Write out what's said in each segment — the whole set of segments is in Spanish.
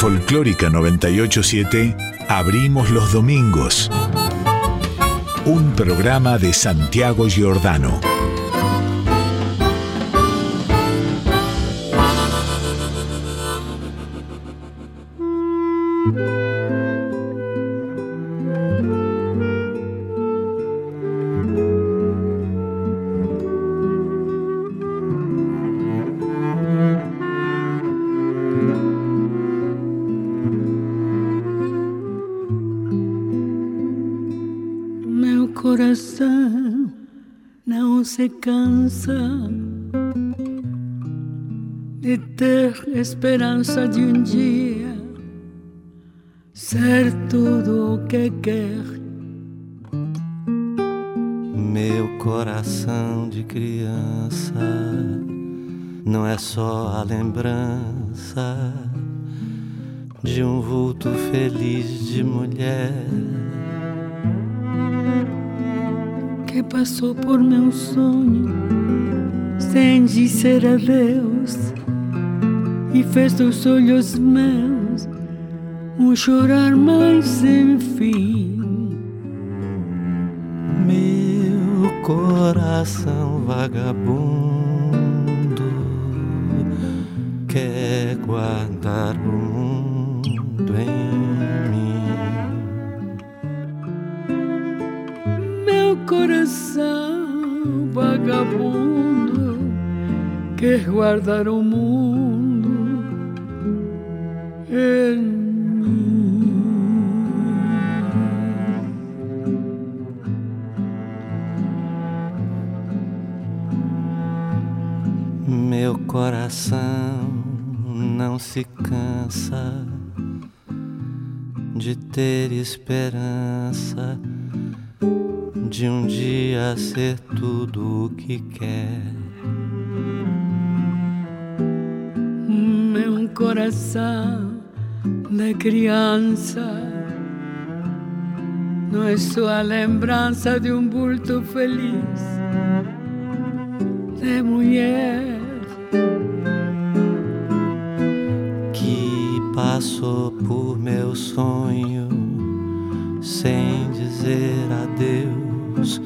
Folclórica 987 abrimos los domingos. Un programa de Santiago Giordano. Se cansa de ter esperança de um dia ser tudo o que quer. Meu coração de criança não é só a lembrança de um vulto feliz de mulher que passou por meu sonho sem dizer adeus e fez dos olhos meus um chorar mais sem fim. Meu coração vagabundo quer guardar o mundo em coração vagabundo quer guardar o mundo em mim. Meu coração não se cansa de ter esperança de um dia ser tudo o que quer. Meu coração de criança não é só a lembrança de um bulto feliz de mulher que passou por meu sonho sem dizer adeus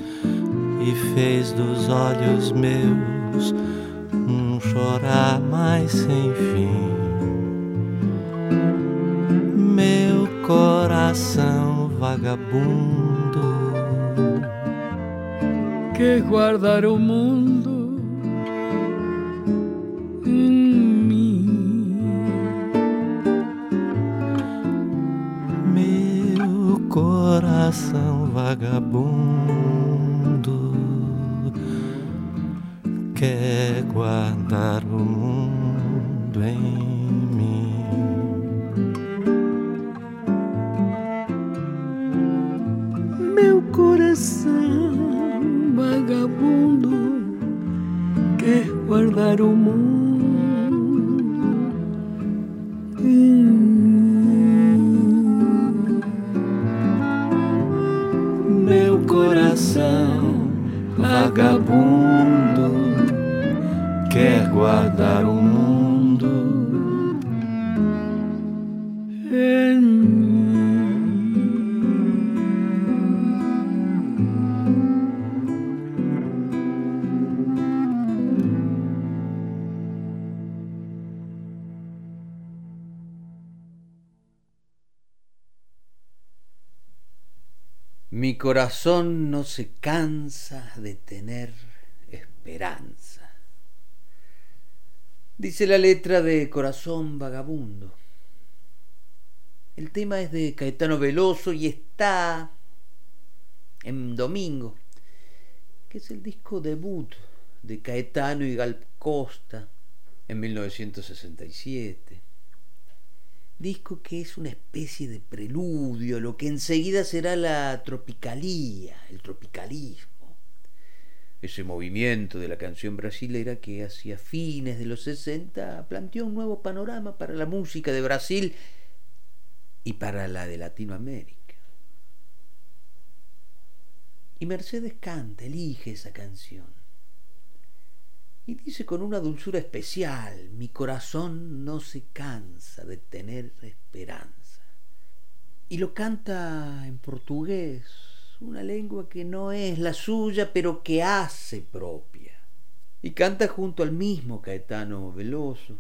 e fez dos olhos meus um chorar mais sem fim. Meu coração vagabundo que guardar o mundo coração vagabundo quer guardar o mundo em mim. Meu coração vagabundo quer guardar o mundo Meu coração vagabundo quer guardar o mundo. em corazón no se cansa de tener esperanza. Dice la letra de Corazón Vagabundo. El tema es de Caetano Veloso y está en Domingo, que es el disco debut de Caetano y Gal Costa en 1967. Disco que es una especie de preludio lo que enseguida será la tropicalía, el tropicalismo ese movimiento de la canción brasilera que hacia fines de los 60 planteó un nuevo panorama para la música de Brasil y para la de Latinoamérica. Y Mercedes canta, elige esa canción. Y dice con una dulzura especial, mi corazón no se cansa de tener esperanza. Y lo canta en portugués, una lengua que no es la suya, pero que hace propia. Y canta junto al mismo Caetano Veloso.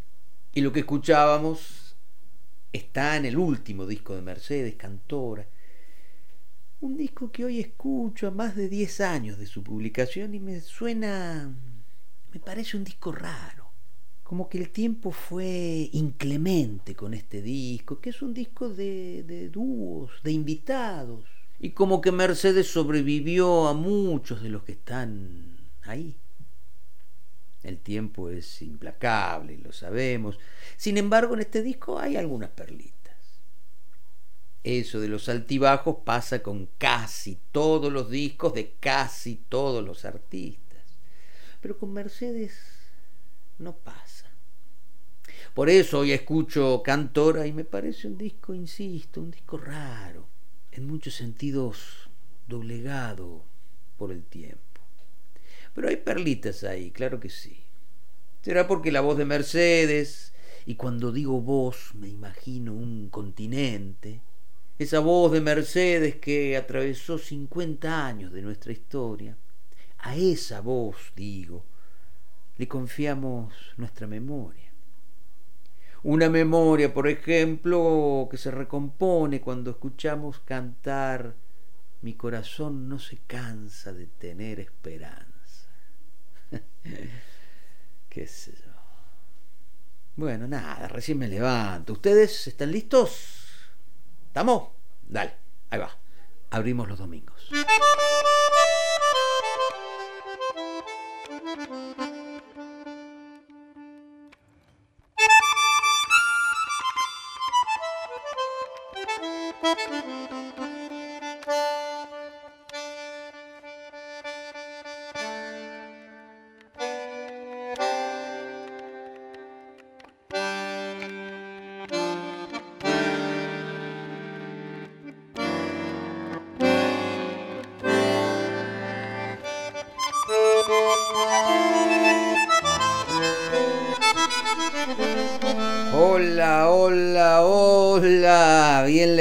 Y lo que escuchábamos está en el último disco de Mercedes, Cantora. Un disco que hoy escucho a más de 10 años de su publicación y me suena, me parece un disco raro. Como que el tiempo fue inclemente con este disco, que es un disco de, de dúos, de invitados. Y como que Mercedes sobrevivió a muchos de los que están ahí. El tiempo es implacable, lo sabemos. Sin embargo, en este disco hay algunas perlitas. Eso de los altibajos pasa con casi todos los discos de casi todos los artistas. Pero con Mercedes no pasa. Por eso hoy escucho Cantora y me parece un disco, insisto, un disco raro, en muchos sentidos doblegado por el tiempo. Pero hay perlitas ahí, claro que sí. Será porque la voz de Mercedes, y cuando digo voz me imagino un continente, esa voz de Mercedes que atravesó 50 años de nuestra historia, a esa voz, digo, le confiamos nuestra memoria. Una memoria, por ejemplo, que se recompone cuando escuchamos cantar Mi corazón no se cansa de tener esperanza. ¿Qué sé yo? Bueno, nada, recién me levanto. ¿Ustedes están listos? ¿Estamos? Dale, ahí va. Abrimos los domingos. Thank you.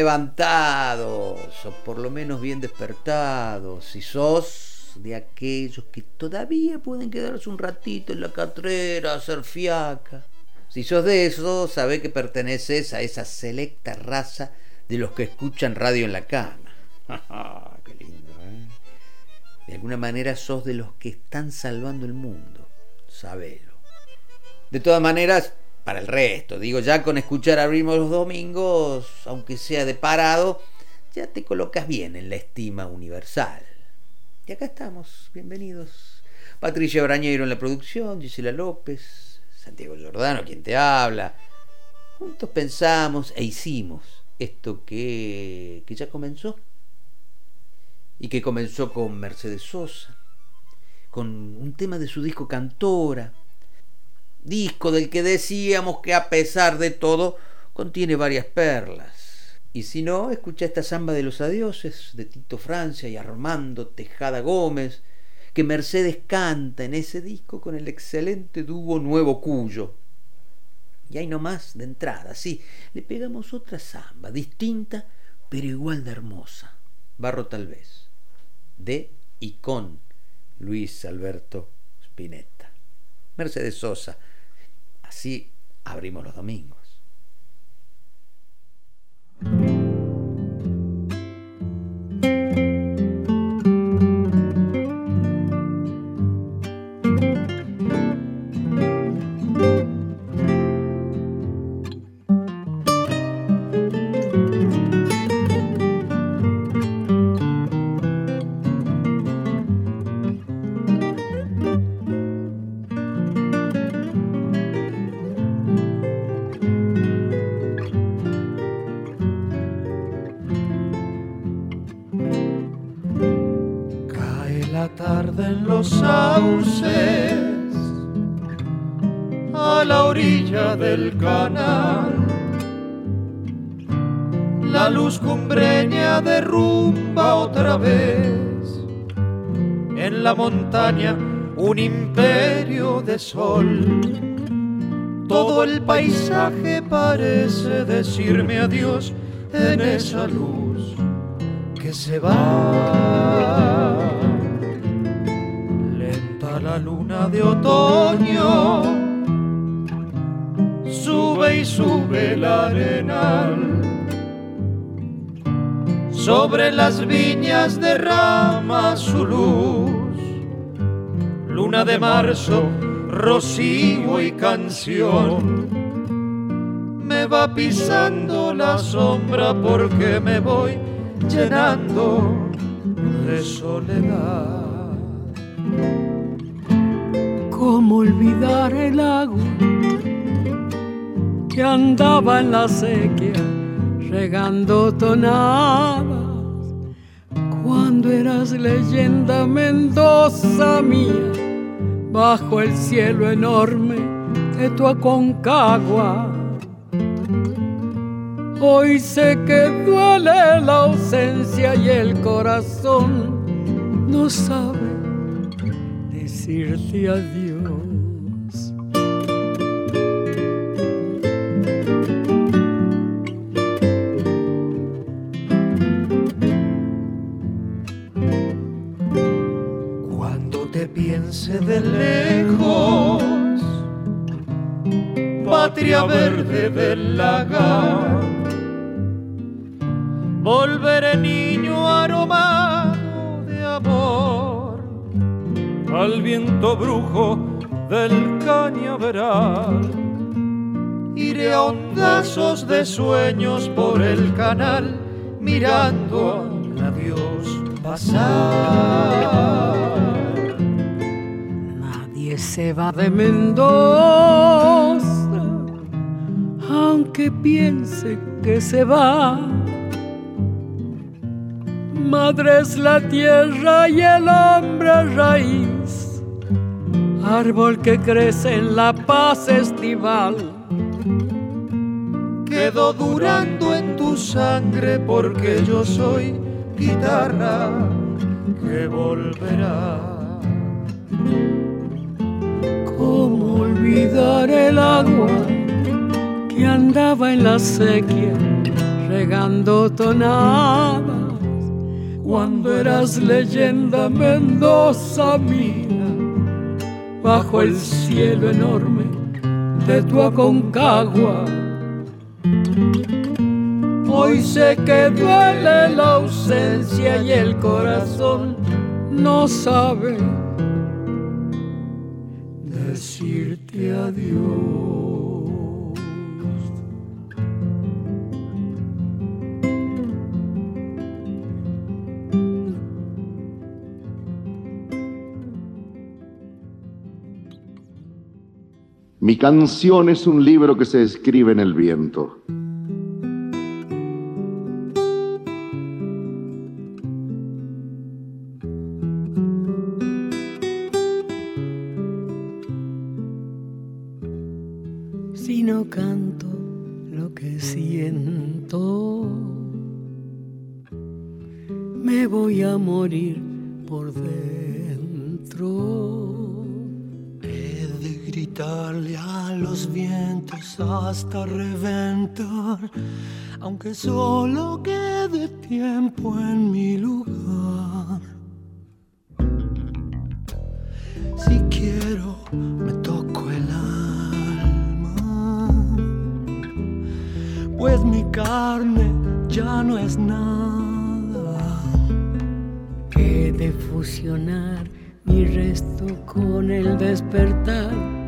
Levantados, o por lo menos bien despertados, si sos de aquellos que todavía pueden quedarse un ratito en la catrera a hacer fiaca. Si sos de esos, sabés que perteneces a esa selecta raza de los que escuchan radio en la cama. Qué lindo, ¿eh? De alguna manera sos de los que están salvando el mundo, sabelo. De todas maneras, para el resto. Digo, ya con escuchar abrimos los domingos, aunque sea de parado, ya te colocas bien en la estima universal. Y acá estamos, bienvenidos. Patricia Brañeiro en la producción, Gisela López, Santiago Giordano, quien te habla. Juntos pensamos e hicimos esto que, que ya comenzó. Y que comenzó con Mercedes Sosa, con un tema de su disco Cantora, disco del que decíamos que a pesar de todo contiene varias perlas. Y si no, escucha esta samba de los adioses de Tito Francia y Armando Tejada Gómez, que Mercedes canta en ese disco con el excelente dúo Nuevo Cuyo. Y ahí nomás, de entrada, sí, le pegamos otra samba, distinta, pero igual de hermosa. Barro tal vez. De y con Luis Alberto Spinetta. Mercedes Sosa, Así abrimos los domingos. El paisaje parece decirme adiós en esa luz que se va. Lenta la luna de otoño, sube y sube el arenal. Sobre las viñas derrama su luz, luna de marzo, rocío y canción me va pisando la sombra porque me voy llenando de soledad. ¿Cómo olvidar el agua que andaba en la sequía regando tonadas? Cuando eras leyenda Mendoza mía, bajo el cielo enorme de tu Aconcagua Hoy sé que duele la ausencia y el corazón no sabe decirte adiós. Lejos, patria verde del lagar volveré niño aromado de amor al viento brujo del cañaveral. Iré a ondazos de sueños por el canal mirando a Dios pasar. Se va de Mendoza, aunque piense que se va madre es la tierra y el hombre raíz, árbol que crece en la paz estival. Quedo durando en tu sangre porque yo soy guitarra que volverá. ¿Cómo olvidar el agua que andaba en la sequía regando tonadas? cuando eras leyenda Mendoza mía, bajo el cielo enorme de tu Aconcagua. Hoy sé que duele la ausencia y el corazón no sabe Mi canción es un libro que se escribe en el viento. Hasta reventar, aunque solo quede tiempo en mi lugar. Si quiero, me toco el alma, pues mi carne ya no es nada. Que de fusionar mi resto con el despertar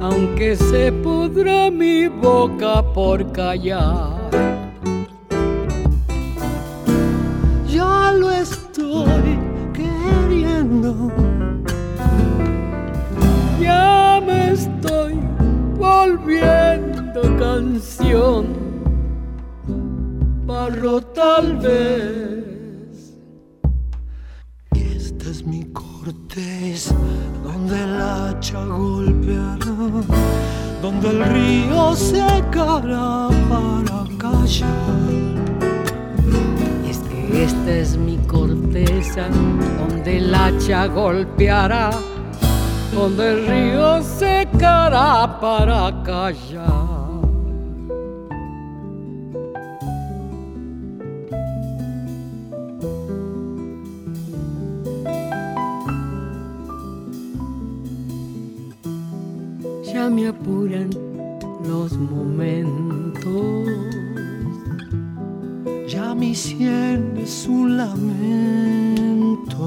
aunque se pudra mi boca por callar. Ya lo estoy queriendo. Ya me estoy volviendo canción. Barro tal vez. Y esta es mi cortés donde el hacha golpeará, donde el río secará para callar. Y es que esta es mi corteza, donde el hacha golpeará, donde el río secará para callar. Apuran los momentos. Ya mi sien es un lamento.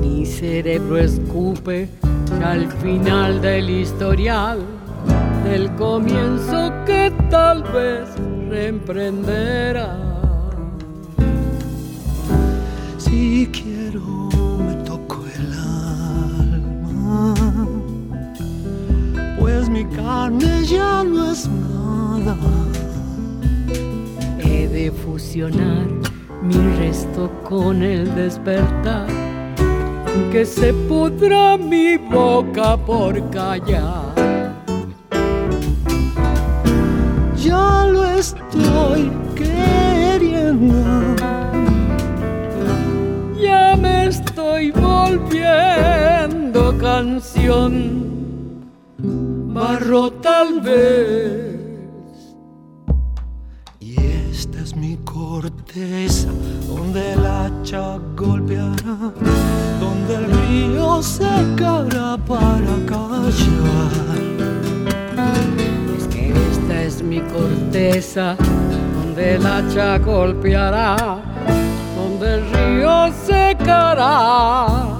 Mi cerebro escupe al final del historial, del comienzo que tal vez reemprenderá. Si quiero carne ya no es nada. He de fusionar mi resto con el despertar que se pudra mi boca por callar. Ya lo estoy queriendo. Ya me estoy volviendo canción. Tal vez. Y esta es mi corteza donde el hacha golpeará, donde el río secará para callar. Es que esta es mi corteza, donde el hacha golpeará, donde el río secará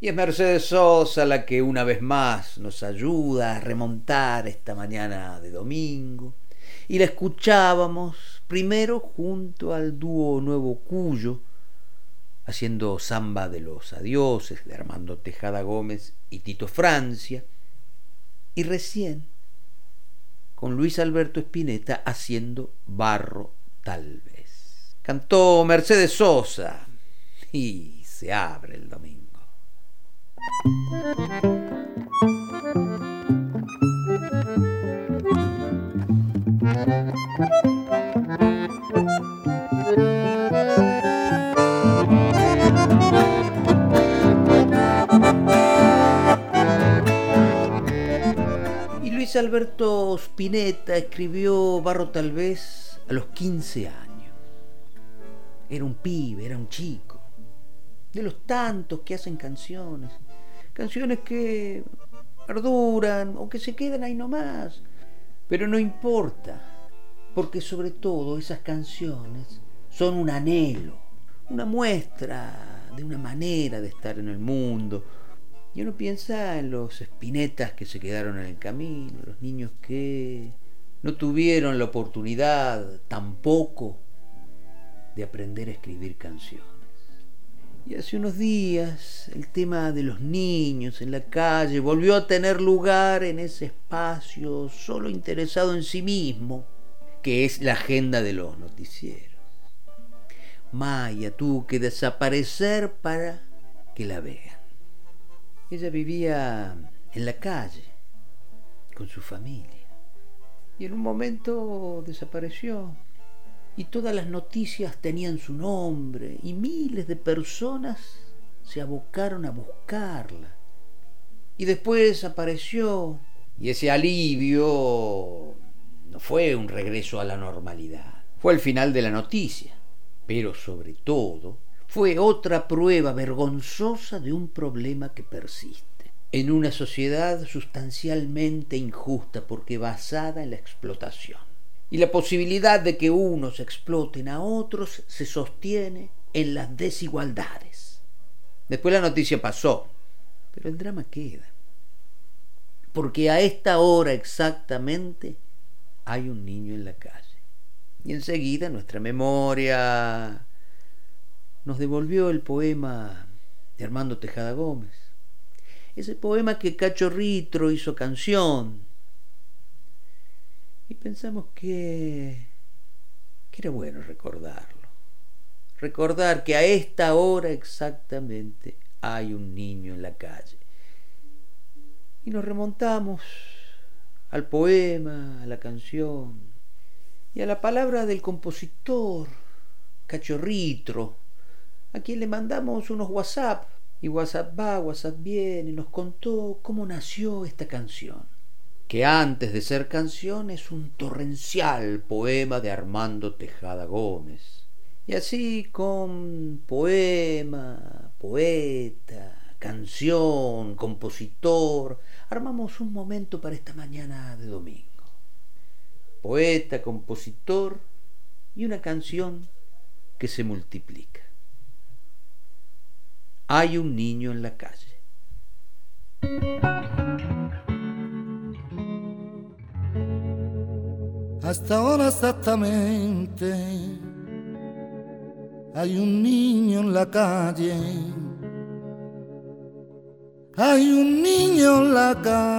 Y es Mercedes Sosa la que una vez más nos ayuda a remontar esta mañana de domingo. Y la escuchábamos primero junto al dúo Nuevo Cuyo, haciendo samba de los adioses de Armando Tejada Gómez y Tito Francia. Y recién con Luis Alberto Spinetta haciendo Barro tal vez. Cantó Mercedes Sosa y se abre el domingo. Alberto Spinetta escribió Barro tal vez a los 15 años. Era un pibe, era un chico, de los tantos que hacen canciones canciones que perduran o que se quedan ahí nomás. Pero no importa, porque sobre todo esas canciones son un anhelo, una muestra de una manera de estar en el mundo. Y uno piensa en los espinetas que se quedaron en el camino, los niños que no tuvieron la oportunidad tampoco de aprender a escribir canciones. Y hace unos días el tema de los niños en la calle volvió a tener lugar en ese espacio solo interesado en sí mismo, que es la agenda de los noticieros. Maya tuvo que desaparecer para que la vean. Ella vivía en la calle con su familia. Y en un momento desapareció. Y todas las noticias tenían su nombre y miles de personas se abocaron a buscarla. Y después apareció y ese alivio no fue un regreso a la normalidad, fue el final de la noticia, pero sobre todo fue otra prueba vergonzosa de un problema que persiste en una sociedad sustancialmente injusta porque basada en la explotación y la posibilidad de que unos exploten a otros se sostiene en las desigualdades. Después la noticia pasó, pero el drama queda. Porque a esta hora exactamente hay un niño en la calle. Y enseguida nuestra memoria nos devolvió el poema de Armando Tejada Gómez. Ese poema que Cacho Ritro hizo canción y pensamos que, que era bueno recordarlo. recordar que a esta hora exactamente hay un niño en la calle. Y nos remontamos al poema, a la canción y a la palabra del compositor, Cachorritro, a quien le mandamos unos WhatsApp. Y WhatsApp va, WhatsApp viene, y nos contó cómo nació esta canción, que antes de ser canción es un torrencial poema de Armando Tejada Gómez. Y así con poema, poeta, canción, compositor, armamos un momento para esta mañana de domingo. Poeta, compositor y una canción que se multiplica. Hay un niño en la calle. Hasta ahora exactamente hay un niño en la calle. Hay un niño en la calle.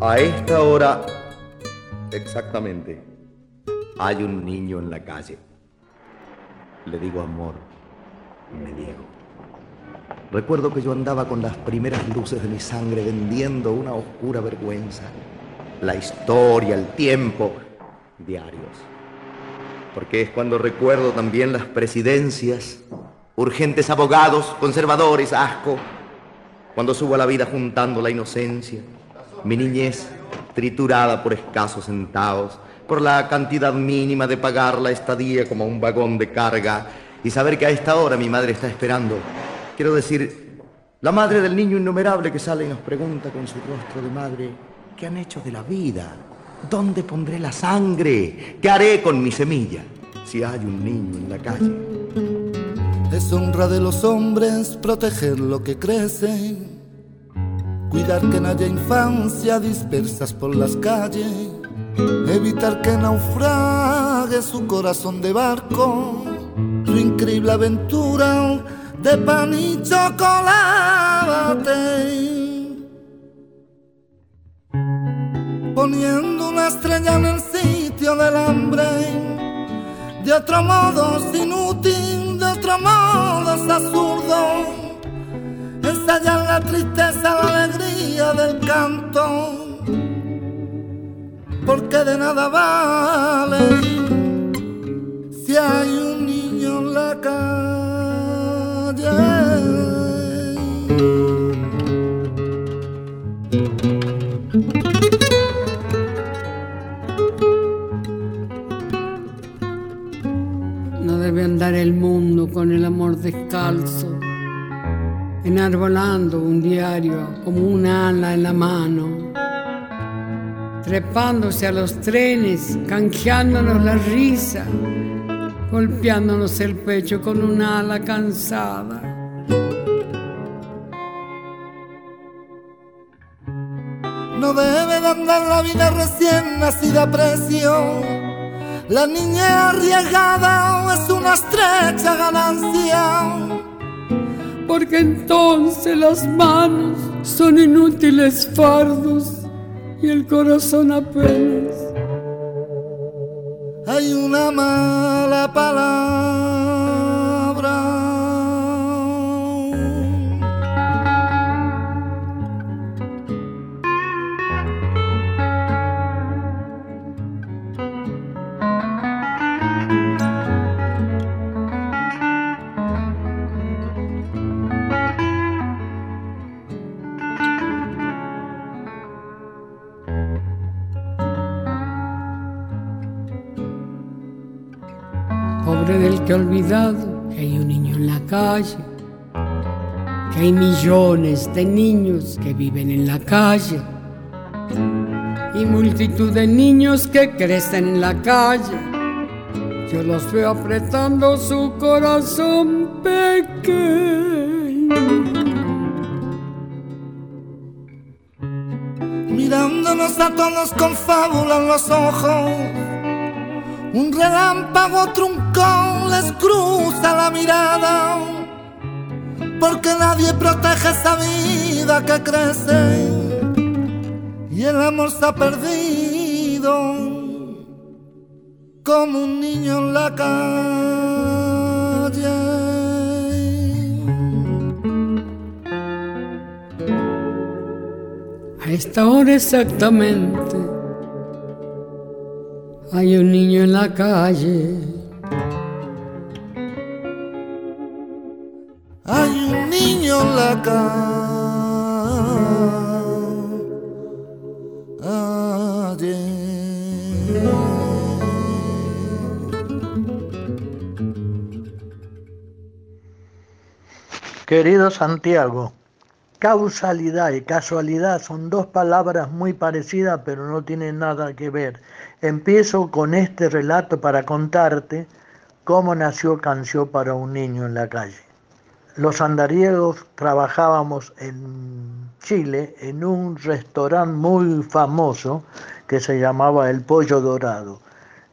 A esta hora, exactamente, hay un niño en la calle. Le digo amor, me niego. Recuerdo que yo andaba con las primeras luces de mi sangre vendiendo una oscura vergüenza. La historia, el tiempo, diarios. Porque es cuando recuerdo también las presidencias, urgentes abogados, conservadores, asco. Cuando subo a la vida juntando la inocencia, mi niñez triturada por escasos centavos, por la cantidad mínima de pagar la estadía como un vagón de carga y saber que a esta hora mi madre está esperando. Quiero decir, la madre del niño innumerable que sale y nos pregunta con su rostro de madre, ¿qué han hecho de la vida? ¿Dónde pondré la sangre? ¿Qué haré con mi semilla si hay un niño en la calle? Es honra de los hombres proteger lo que crece, cuidar que no haya infancia dispersas por las calles, evitar que naufrague su corazón de barco, su increíble aventura de pan y chocolate poniendo una estrella en el sitio del hambre. De otro modo es inútil, de otro modo es absurdo. Ensayar la tristeza, la alegría del canto, porque de nada vale si hay un niño en la calle. andar el mundo con el amor descalzo, enarbolando un diario como un ala en la mano, trepándose a los trenes, canjeándonos la risa, golpeándonos el pecho con un ala cansada. No debe de andar la vida recién nacida a precio la niña arriesgada es una estrecha ganancia. Porque entonces las manos son inútiles fardos y el corazón apenas. Hay una mala palabra que ha olvidado que hay un niño en la calle, que hay millones de niños que viven en la calle y multitud de niños que crecen en la calle. Yo los veo apretando su corazón pequeño. Mirándonos a todos con fábula en los ojos un relámpago truncón les cruza la mirada, porque nadie protege esa vida que crece y el amor se ha perdido. como un niño en la calle. A esta hora exactamente hay un niño en la calle. Hay un niño en la calle. Querido Santiago, causalidad y casualidad son dos palabras muy parecidas pero no tienen nada que ver. Empiezo con este relato para contarte cómo nació Canción para un niño en la calle. Los andariegos trabajábamos en Chile en un restaurante muy famoso que se llamaba El Pollo Dorado.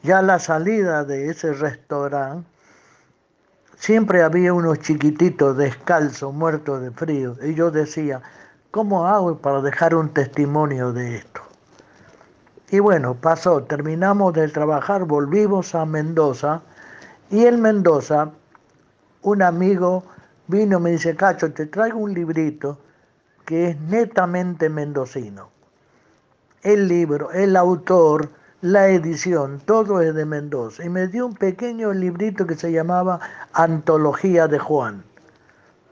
Ya a la salida de ese restaurante siempre había unos chiquititos descalzos, muertos de frío. Y yo decía, ¿cómo hago para dejar un testimonio de esto? Y bueno, pasó, terminamos de trabajar, volvimos a Mendoza y en Mendoza un amigo vino me dice, Cacho, te traigo un librito que es netamente mendocino. El libro, el autor, la edición, todo es de Mendoza. Y me dio un pequeño librito que se llamaba Antología de Juan.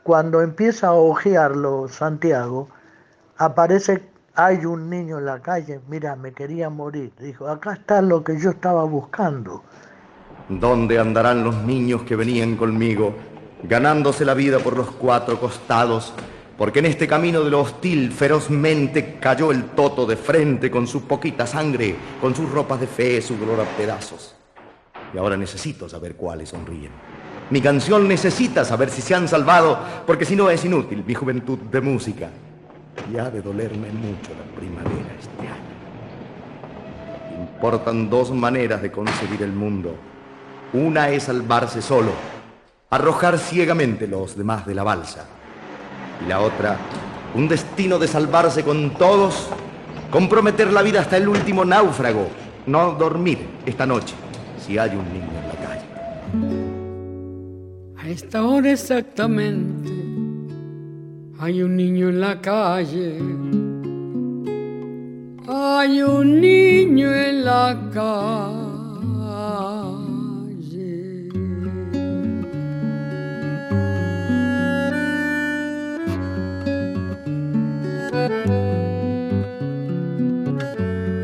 Cuando empieza a hojearlo Santiago, aparece, hay un niño en la calle, mira, me quería morir. Dijo, acá está lo que yo estaba buscando. ¿Dónde andarán los niños que venían conmigo, ganándose la vida por los cuatro costados? porque en este camino de lo hostil ferozmente cayó el toto de frente con su poquita sangre, con sus ropas de fe, su dolor a pedazos. Y ahora necesito saber cuáles sonríen. Mi canción necesita saber si se han salvado, porque si no es inútil mi juventud de música. Y ha de dolerme mucho la primavera este año. Importan dos maneras de concebir el mundo. Una es salvarse solo, arrojar ciegamente los demás de la balsa y la otra, un destino de salvarse con todos, comprometer la vida hasta el último náufrago, no dormir esta noche si hay un niño en la calle. A esta hora exactamente hay un niño en la calle. Hay un niño en la calle.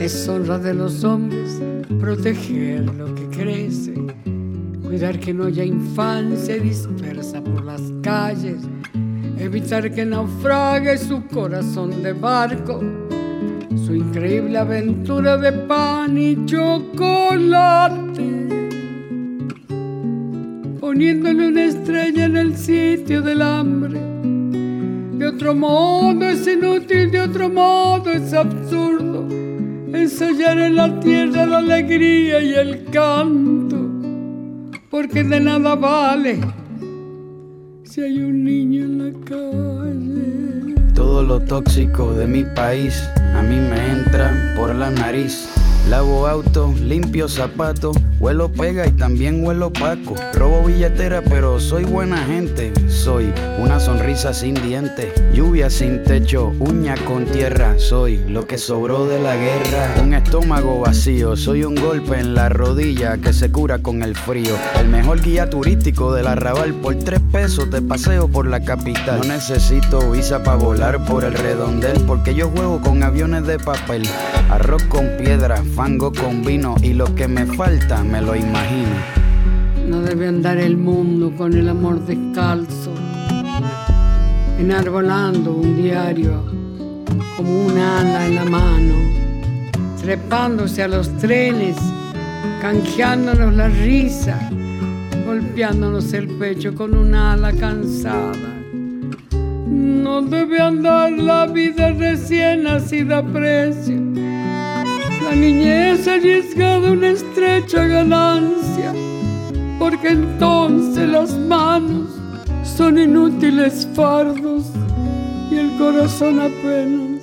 Es honra de los hombres proteger lo que crece, cuidar que no haya infancia dispersa por las calles, evitar que naufrague su corazón de barco, su increíble aventura de pan y chocolate, poniéndole una estrella en el sitio del hambre. De otro modo es inútil, de otro modo es absurdo ensayar en la tierra la alegría y el canto, porque de nada vale si hay un niño en la calle. Todo lo tóxico de mi país a mí me entra por la nariz. Lavo auto, limpio zapatos, huelo pega y también huelo paco. Robo billetera, pero soy buena gente. Soy una sonrisa sin dientes, lluvia sin techo, uña con tierra. Soy lo que sobró de la guerra. Un estómago vacío, soy un golpe en la rodilla que se cura con el frío. El mejor guía turístico del arrabal por tres pesos de paseo por la capital. No necesito visa para volar por el redondel porque yo juego con aviones de papel. Arroz con piedra, fango con vino y lo que me falta me lo imagino. No debe andar el mundo con el amor descalzo, enarbolando un diario como un ala en la mano, trepándose a los trenes, canjeándonos la risa, golpeándonos el pecho con un ala cansada. No debe andar la vida recién nacida a precio la niñez arriesgada una estrecha ganancia, porque entonces las manos son inútiles fardos y el corazón apenas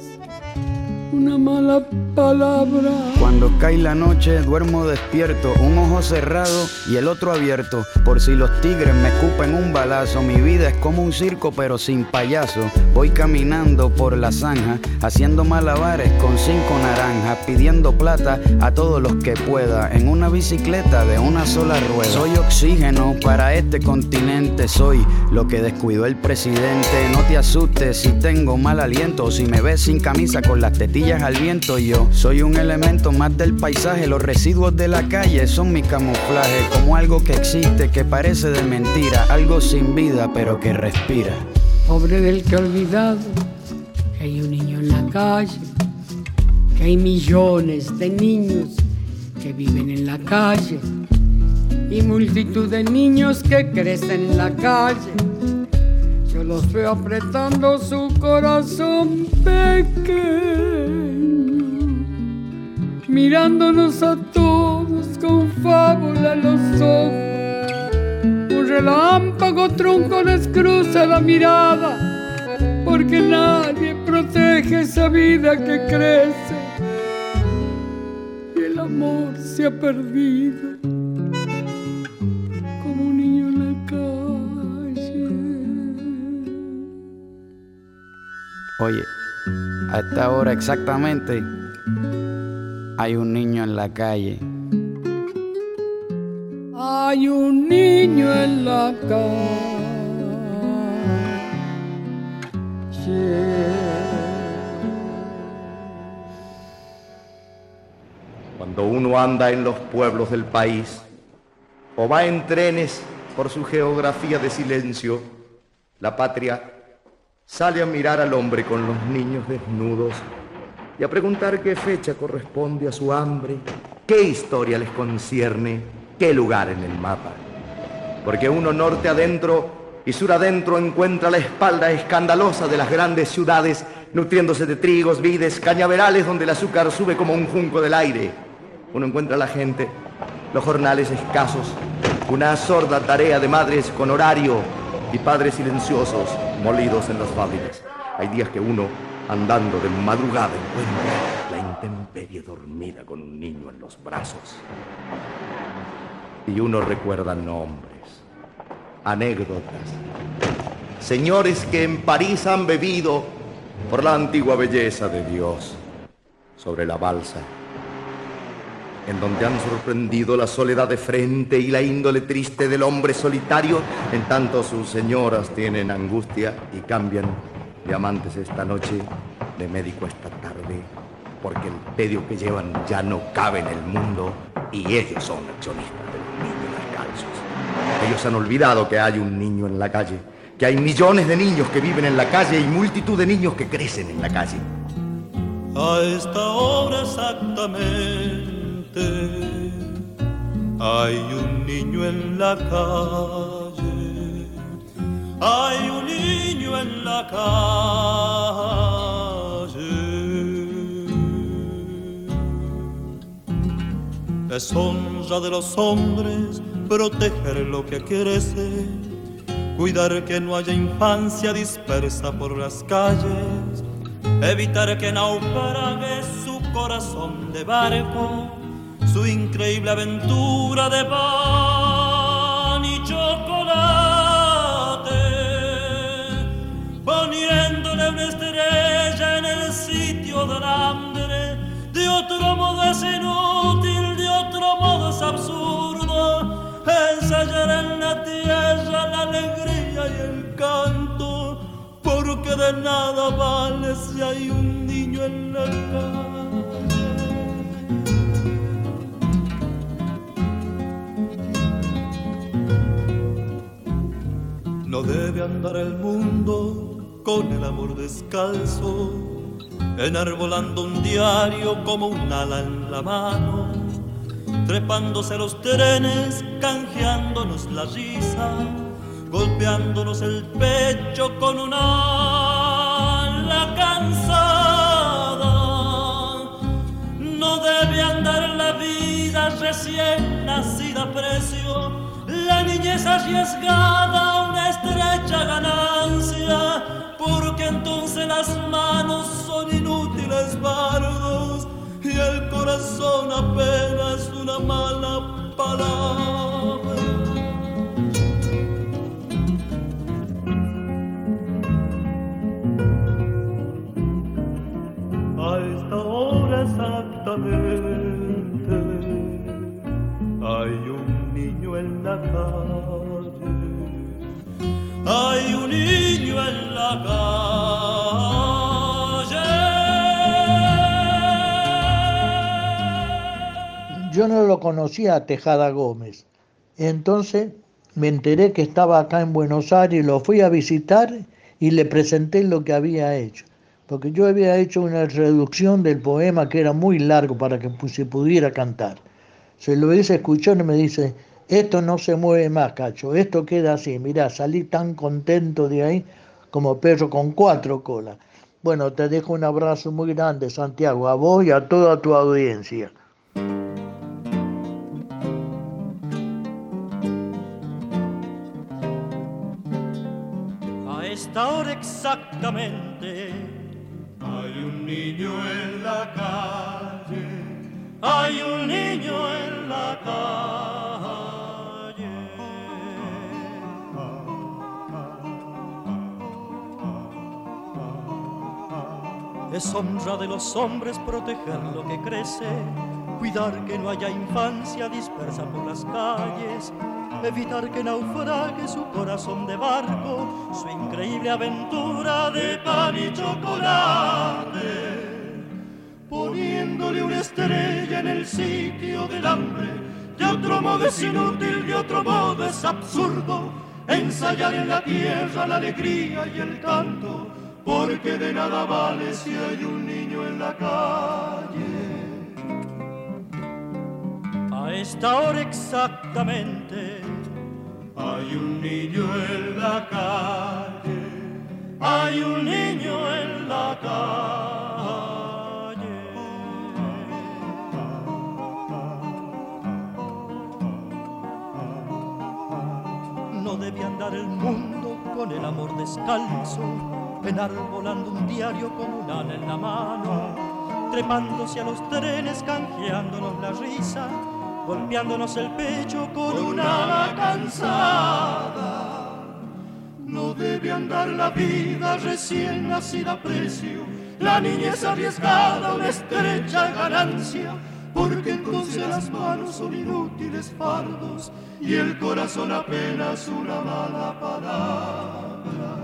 una mala palabra. Cuando cae la noche duermo despierto, un ojo cerrado y el otro abierto. Por si los tigres me escupen un balazo, mi vida es como un circo pero sin payaso. Voy caminando por la zanja, haciendo malabares con cinco naranjas, pidiendo plata a todos los que pueda, en una bicicleta de una sola rueda. Soy oxígeno para este continente, soy lo que descuidó el presidente. No te asustes si tengo mal aliento, si me ves sin camisa con las tetillas al viento. Yo soy un elemento más del paisaje, los residuos de la calle son mi camuflaje, como algo que existe, que parece de mentira, algo sin vida pero que respira. Pobre del que olvidado que hay un niño en la calle, que hay millones de niños que viven en la calle y multitud de niños que crecen en la calle. Los veo apretando su corazón pequeño mirándonos a todos con fábula en los ojos. Un relámpago trunco les cruza la mirada, porque nadie protege esa vida que crece. Y el amor se ha perdido Oye, a esta hora exactamente hay un niño en la calle. Hay un niño en la Cuando uno anda en los pueblos del país o va en trenes por su geografía de silencio, la patria sale a mirar al hombre con los niños desnudos y a preguntar qué fecha corresponde a su hambre, qué historia les concierne, qué lugar en el mapa. Porque uno norte adentro y sur adentro encuentra la espalda escandalosa de las grandes ciudades, nutriéndose de trigos, vides, cañaverales donde el azúcar sube como un junco del aire. Uno encuentra a la gente, los jornales escasos, una sorda tarea de madres con horario y padres silenciosos molidos en las fábricas. Hay días que uno andando de madrugada encuentra la intemperie dormida con un niño en los brazos. Y uno recuerda nombres, anécdotas, señores que en París han bebido por la antigua belleza de Dios sobre la balsa, en donde han sorprendido la soledad de frente y la índole triste del hombre solitario, en tanto sus señoras tienen angustia y cambian Diamantes esta noche, de médico esta tarde, porque el pedio que llevan ya no cabe en el mundo y ellos son accionistas de los niños descalzos. Ellos han olvidado que hay un niño en la calle, que hay millones de niños que viven en la calle y multitud de niños que crecen en la calle. A esta hora exactamente hay un niño en la calle hay un niño en la calle. Es honra de los hombres proteger lo que crece, cuidar que no haya infancia dispersa por las calles, evitar que naufrague su corazón de barco, su increíble aventura de pan y chocolate poniéndole una estrella en el sitio del hambre. De otro modo es inútil, de otro modo es absurdo ensayar en la tierra la alegría y el canto, porque de nada vale si hay un niño en la calle. No debe andar el mundo con el amor descalzo, enarbolando un diario como un ala en la mano, trepándose los trenes, canjeándonos la risa, golpeándonos el pecho con una ala cansada. No debe andar la vida recién nacida precio, niñez arriesgada, una estrecha ganancia, porque entonces las manos son inútiles bardos y el corazón apenas una mala palabra. A esta hora exactamente hay un en la calle, hay un niño en la calle. Yo no lo conocía a Tejada Gómez, entonces me enteré que estaba acá en Buenos Aires, lo fui a visitar y le presenté lo que había hecho porque yo había hecho una reducción del poema que era muy largo para que se pudiera cantar. Se lo hice escuchar y me dice, esto no se mueve más, cacho, esto queda así, mirá, salí tan contento de ahí como perro con cuatro colas. Bueno, te dejo un abrazo muy grande, Santiago, a vos y a toda tu audiencia. A esta hora exactamente hay un niño en la calle, hay un niño en la calle. Es honra de los hombres proteger lo que crece, cuidar que no haya infancia dispersa por las calles evitar que naufrague su corazón de barco, su increíble aventura de pan y chocolate, poniéndole una estrella en el sitio del hambre. De otro modo es inútil, de otro modo es absurdo ensayar en la tierra la alegría y el canto, porque de nada vale si hay un niño en la calle. A esta hora exactamente hay un niño en la calle, hay un niño en la calle. No debe andar el mundo con el amor descalzo, enarbolando un diario con un ala en la mano, trepándose a los trenes, canjeándonos la risa golpeándonos el pecho con una ala cansada. No debe andar la vida recién nacida a precio, la niñez arriesgada, una estrecha ganancia, porque entonces las manos son inútiles fardos y el corazón apenas una mala palabra.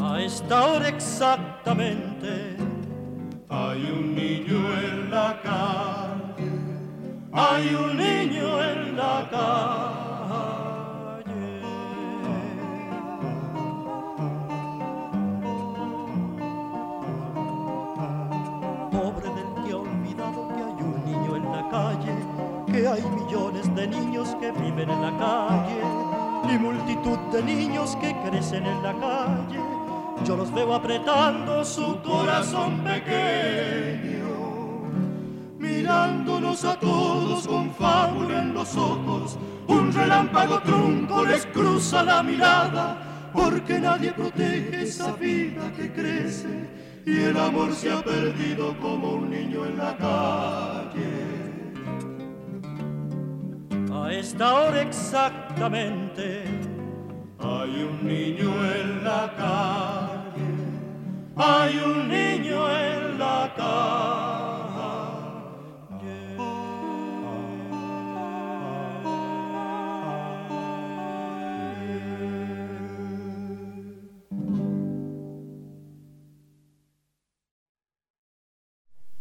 A esta hora exactamente hay un niño en la casa hay un niño en la calle. Pobre del que olvidado que hay un niño en la calle, que hay millones de niños que viven en la calle y multitud de niños que crecen en la calle. Yo los veo apretando su corazón pequeño mirándonos a todos con fábula en los ojos. Un relámpago trunco les cruza la mirada, porque nadie protege esa vida que crece y el amor se ha perdido como un niño en la calle. A esta hora exactamente hay un niño en la calle, hay un niño en la calle.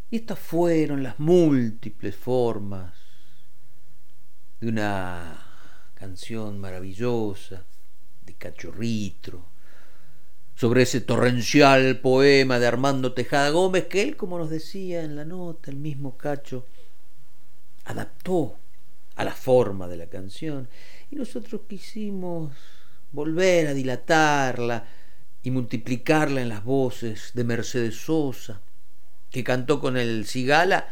Y estas fueron las múltiples formas de una canción maravillosa de Cachorritro, sobre ese torrencial poema de Armando Tejada Gómez que él, como nos decía en la nota, el mismo Cacho, adaptó a la forma de la canción. Y nosotros quisimos volver a dilatarla y multiplicarla en las voces de Mercedes Sosa, que cantó con el Cigala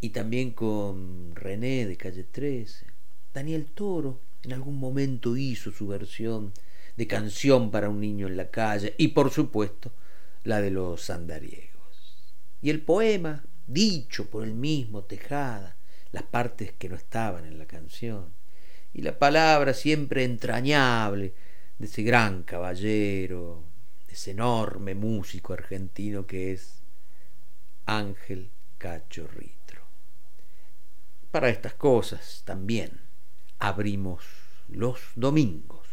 y también con René de Calle 13, Daniel Toro, en algún momento hizo su versión de canción para un niño en la calle y por supuesto la de los andariegos. Y el poema, dicho por el mismo Tejada, las partes que no estaban en la canción, y la palabra siempre entrañable de ese gran caballero, de ese enorme músico argentino que es Ángel Cacho Ritro. Para estas cosas también abrimos los domingos.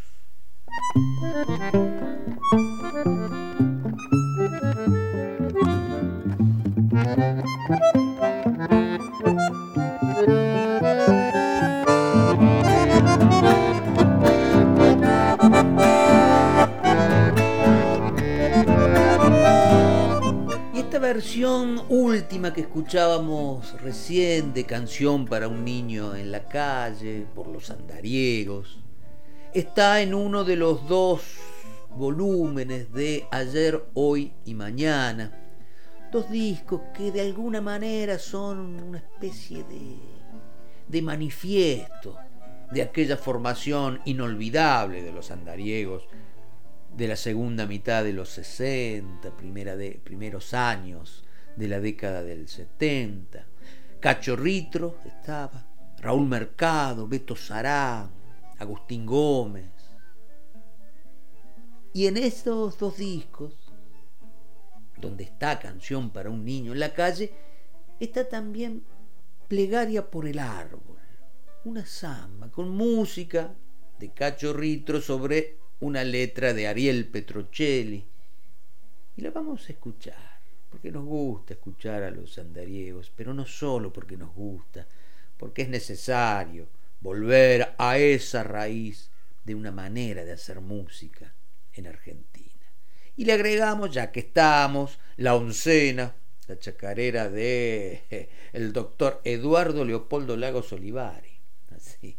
Y esta versión que escuchábamos recién de canción para un niño en la calle por los andariegos está en uno de los dos volúmenes de Ayer, Hoy y Mañana. Dos discos que de alguna manera son una especie de, de manifiesto de aquella formación inolvidable de los andariegos de la segunda mitad de los 60, primera de, primeros años de la década del 70. Cacho Ritro estaba, Raúl Mercado, Beto Sará, Agustín Gómez. Y en estos dos discos, donde está Canción para un niño en la calle, está también Plegaria por el árbol, una samba con música de Cacho Ritro sobre una letra de Ariel Petrocelli. Y la vamos a escuchar, porque nos gusta escuchar a los andariegos, pero no solo porque nos gusta, porque es necesario volver a esa raíz de una manera de hacer música en Argentina. Y le agregamos, ya que estamos, la oncena, la chacarera de el doctor Eduardo Leopoldo Lagos Olivari, así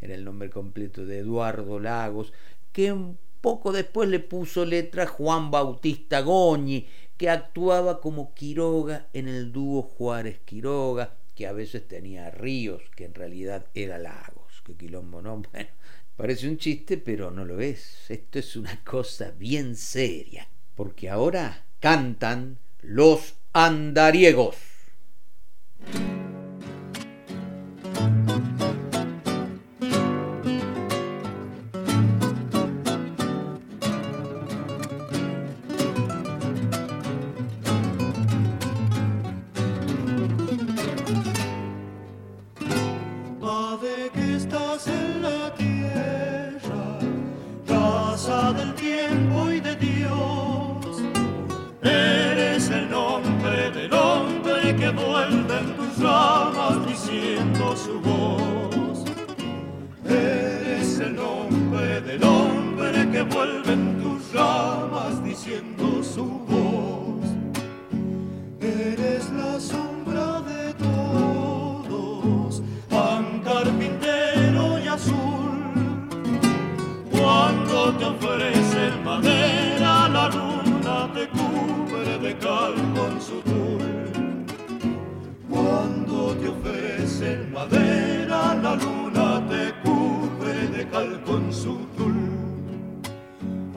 era el nombre completo de Eduardo Lagos, que un poco después le puso letra Juan Bautista Goñi, que actuaba como Quiroga en el dúo Juárez Quiroga, que a veces tenía ríos, que en realidad era lagos. Que quilombo, ¿no? Bueno, parece un chiste, pero no lo es. Esto es una cosa bien seria, porque ahora cantan los andariegos. revuelven tus ramas diciendo su voz. Eres la sombra de todos, pan carpintero y azul. Cuando te ofrecen madera, la luna te cubre de cal con su tul. Cuando te ofrecen madera, la luna te cubre de cal con su tul.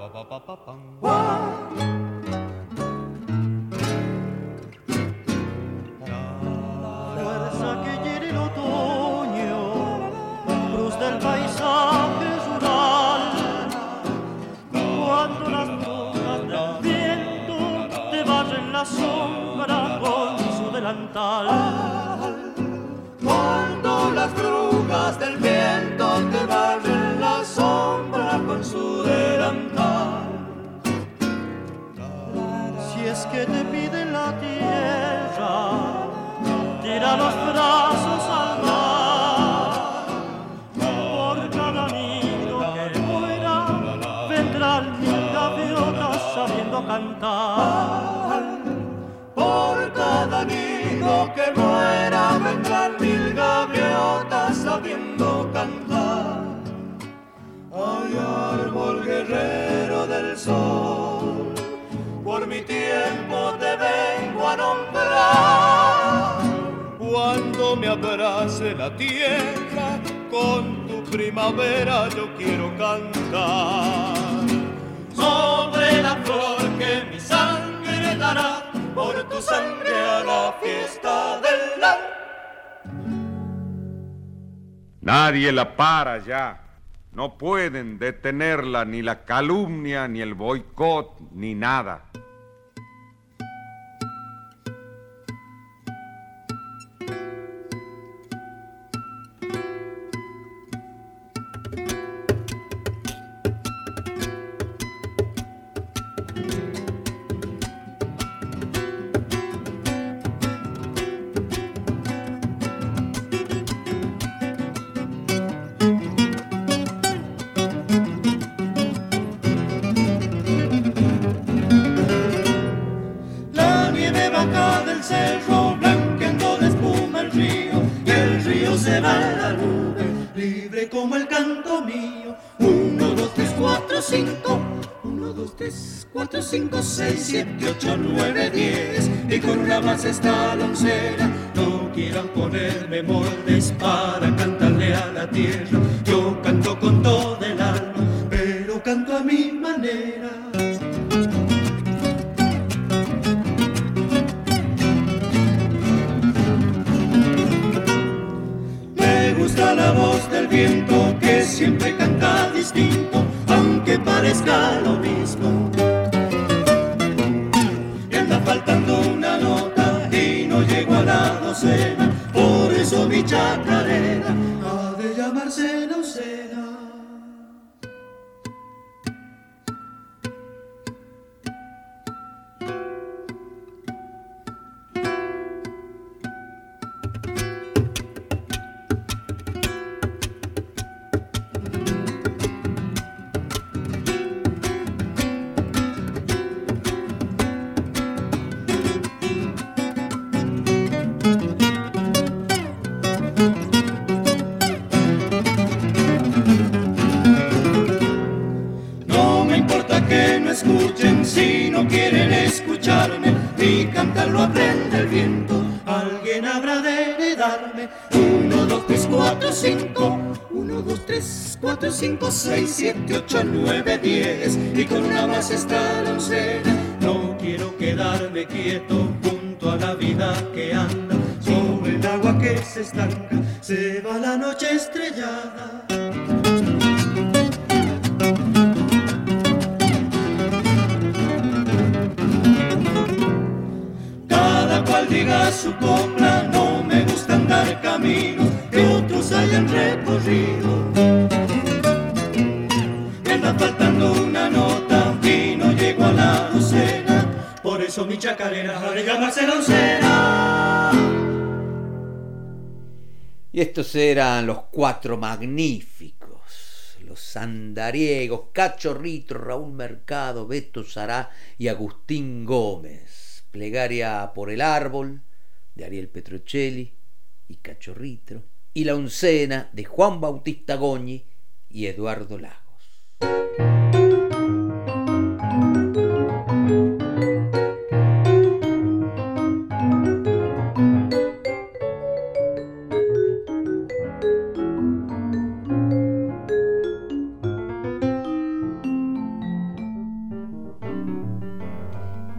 La fuerza que tiene el otoño, cruz del paisaje rural. Cuando las brujas del viento te barren la sombra con su delantal. Cuando las brujas del viento te barren la sombra con su delantal. tira los brazos al mar. Por cada nido que muera, vendrán mil gaviotas sabiendo cantar. Por cada nido que muera, vendrán mil gaviotas sabiendo cantar. Ay, árbol guerrero del sol, por mi tiempo te vengo a nombrar. Cuando me abrace la tierra, con tu primavera yo quiero cantar. Sobre la flor que mi sangre dará, por tu sangre a la fiesta del la. Nadie la para ya. No pueden detenerla ni la calumnia, ni el boicot, ni nada. 6, 7, 8, 9, 10 y con una más está la oncena. No quieran ponerme memoria 5. 1, 2, 3, 4, 5, 6, 7, 8, 9, 10. Y con una más está. No quiero quedarme quieto junto a la vida que anda. Sobre el agua que se estanca, se va la noche estrellada. Cada cual diga su copla, no me gusta andar camino que otros hayan recorrido. Me anda faltando una nota y no llego a la docena, por eso mi chacarera ha de llamarse la oncena. Y estos eran los cuatro magníficos, los andariegos, Cacho Ritro, Raúl Mercado, Beto Sará y Agustín Gómez. Plegaria por el árbol de Ariel Petrocelli y Cacho Ritro. Y la oncena de Juan Bautista Goñi y Eduardo Lagos.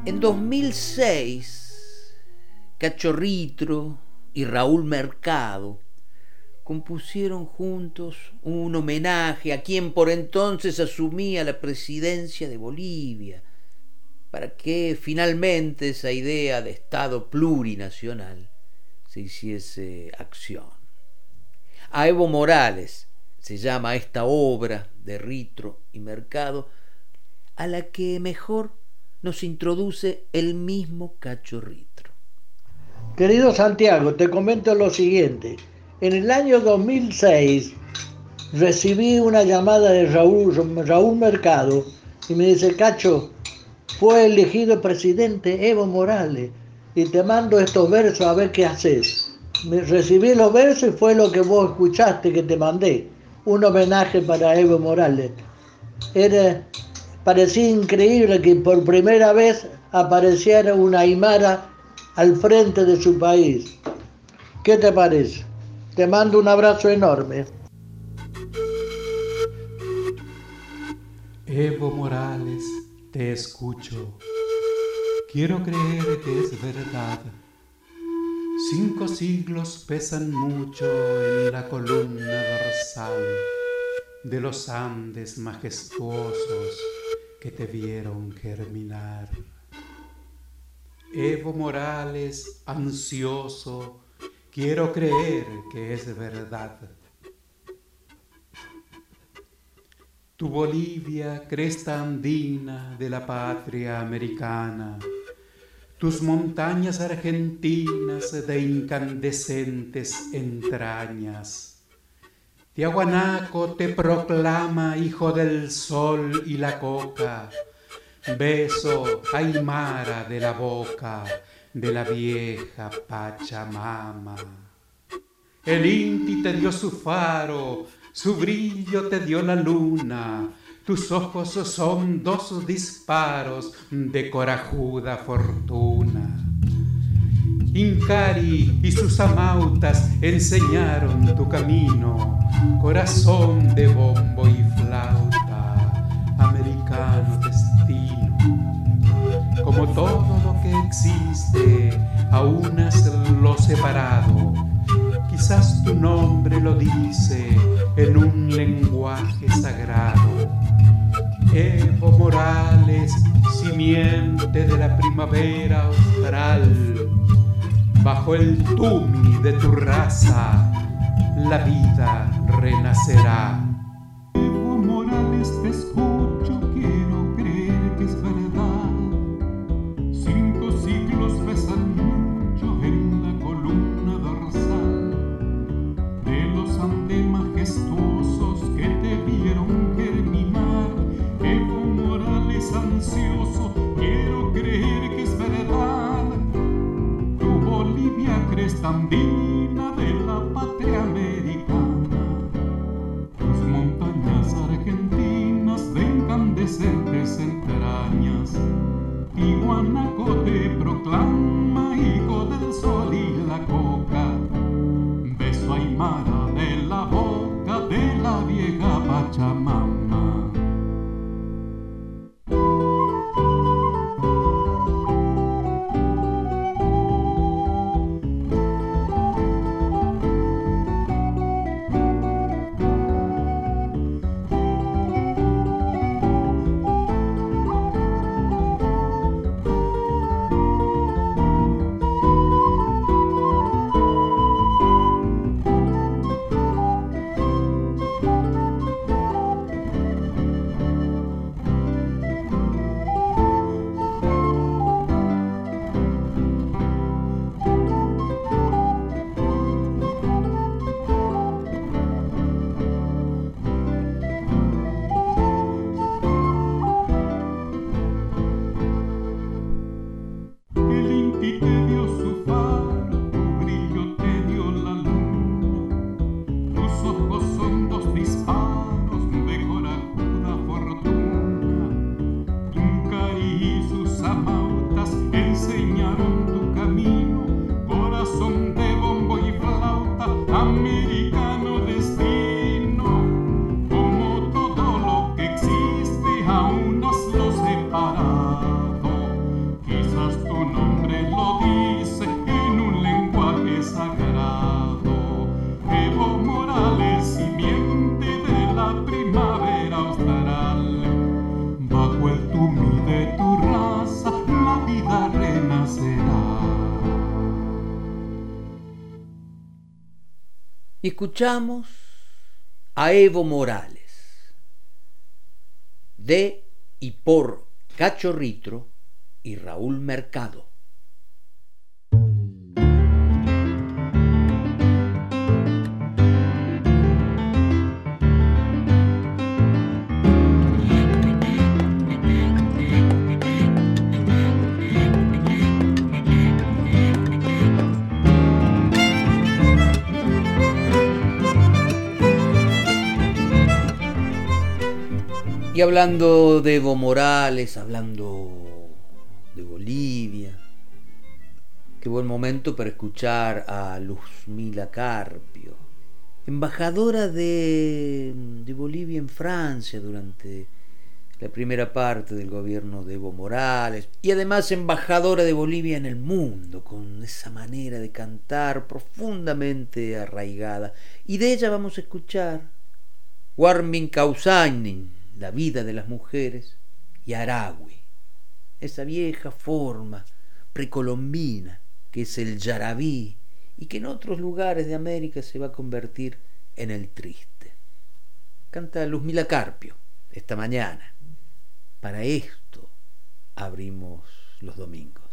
En 2006, Cachorritro y Raúl Mercado compusieron juntos un homenaje a quien por entonces asumía la presidencia de Bolivia, para que finalmente esa idea de Estado plurinacional se hiciese acción. A Evo Morales se llama esta obra de Ritro y Mercado, a la que mejor nos introduce el mismo Cacho Ritro. Querido Santiago, te comento lo siguiente. En el año 2006 recibí una llamada de Raúl, Raúl Mercado y me dice, Cacho, fue elegido presidente Evo Morales y te mando estos versos a ver qué haces. Recibí los versos y fue lo que vos escuchaste que te mandé, un homenaje para Evo Morales. Era, parecía increíble que por primera vez apareciera una Aymara al frente de su país. ¿Qué te parece? Te mando un abrazo enorme. Evo Morales, te escucho. Quiero creer que es verdad. Cinco siglos pesan mucho en la columna dorsal de los Andes majestuosos que te vieron germinar. Evo Morales, ansioso, quiero creer que es verdad. Tu Bolivia, cresta andina de la patria americana, tus montañas argentinas de incandescentes entrañas. Tiahuanaco te proclama hijo del sol y la coca, beso aymara de la boca de la vieja Pachamama. El Inti te dio su faro, su brillo te dio la luna, tus ojos son dos disparos de corajuda fortuna. Incari y sus amautas enseñaron tu camino, corazón de bombo y flauta, americano destino. Como todo existe, a unas lo separado, quizás tu nombre lo dice en un lenguaje sagrado. Evo Morales, simiente de la primavera austral, bajo el tumi de tu raza, la vida renacerá. Cresta escuchamos a Evo Morales de y por Cachorritro y Raúl Mercado. Hablando de Evo Morales, hablando de Bolivia, qué buen momento para escuchar a Luzmila Carpio, embajadora de, Bolivia en Francia durante la primera parte del gobierno de Evo Morales y además embajadora de Bolivia en el mundo, con esa manera de cantar profundamente arraigada. Y de ella vamos a escuchar Warmin Kausainin, la vida de las mujeres, y Aragui, esa vieja forma precolombina que es el yarabí y que en otros lugares de América se va a convertir en el triste. Canta Luzmila Carpio esta mañana. Para esto abrimos los domingos.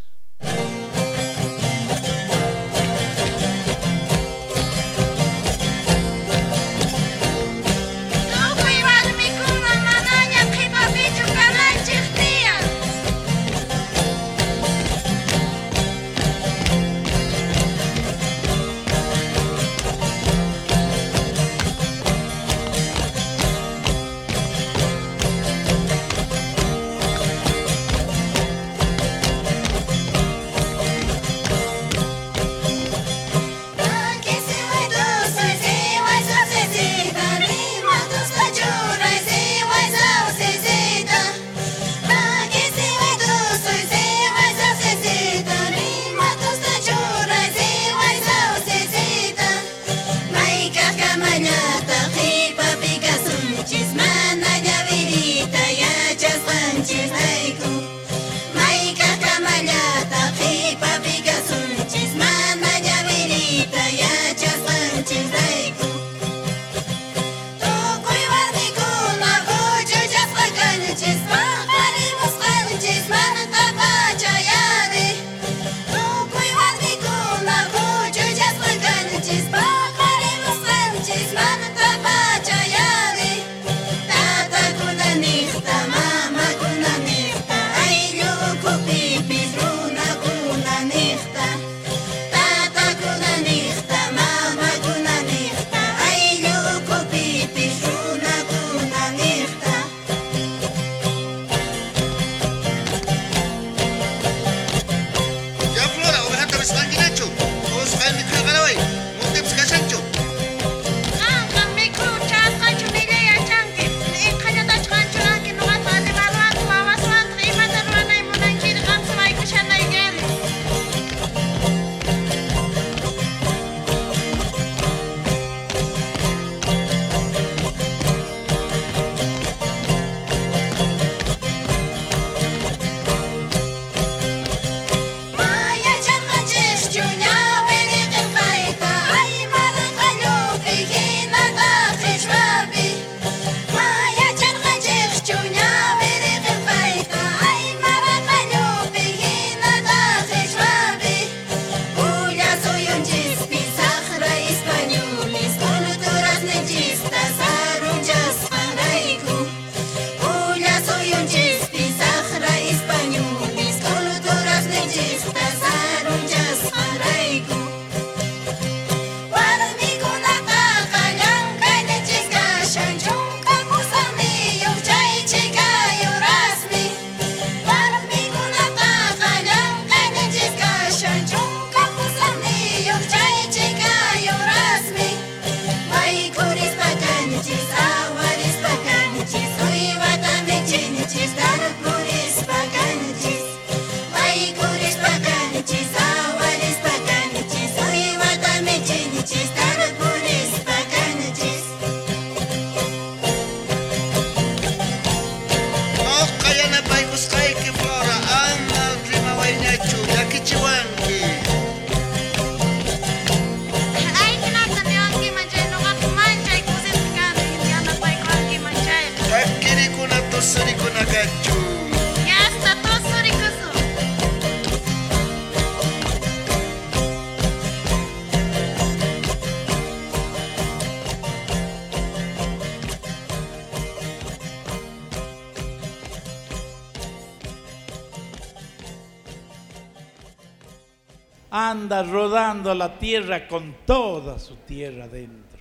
Rodando la tierra con toda su tierra dentro.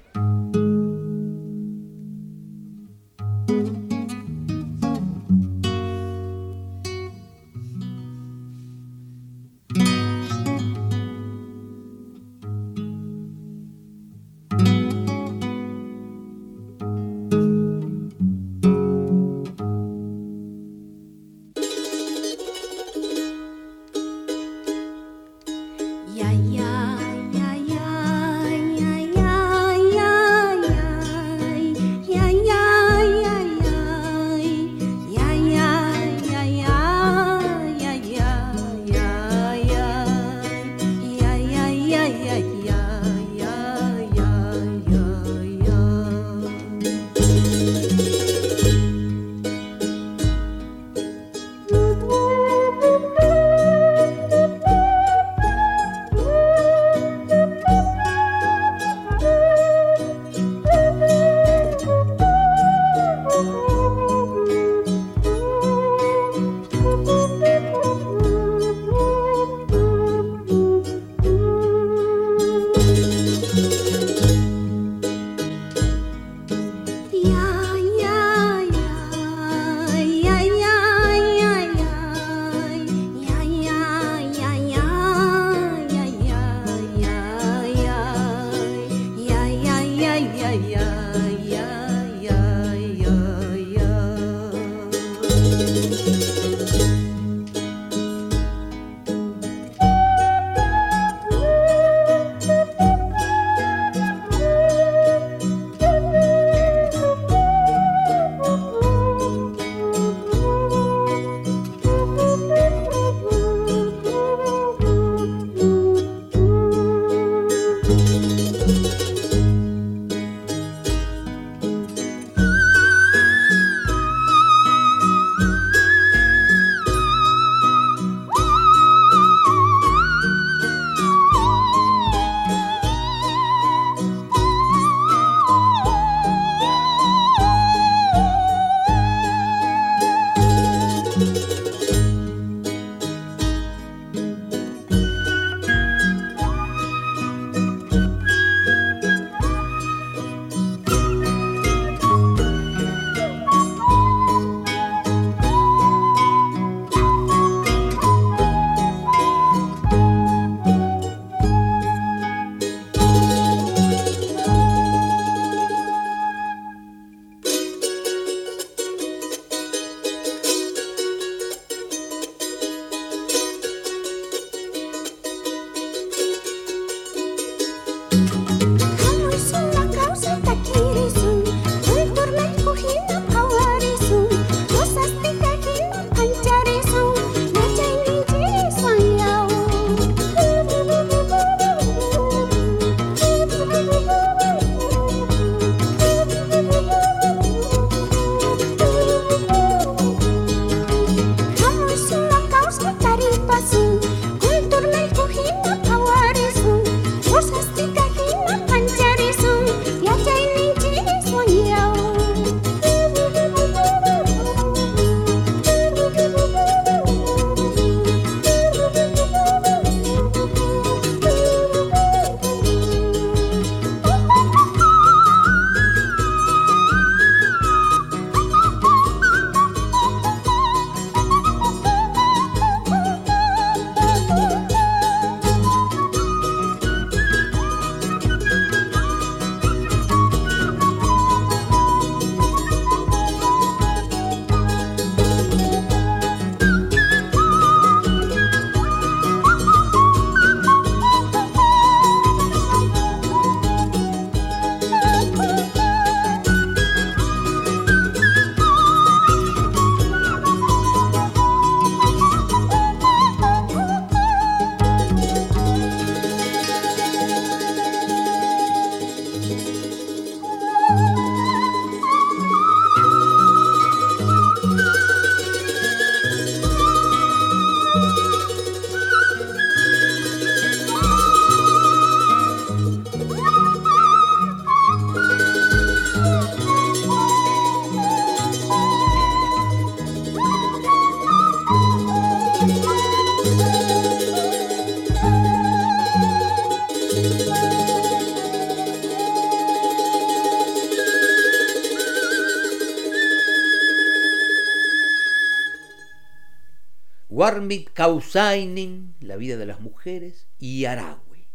Warmit Kausainen, La vida de las mujeres, y Aragüe.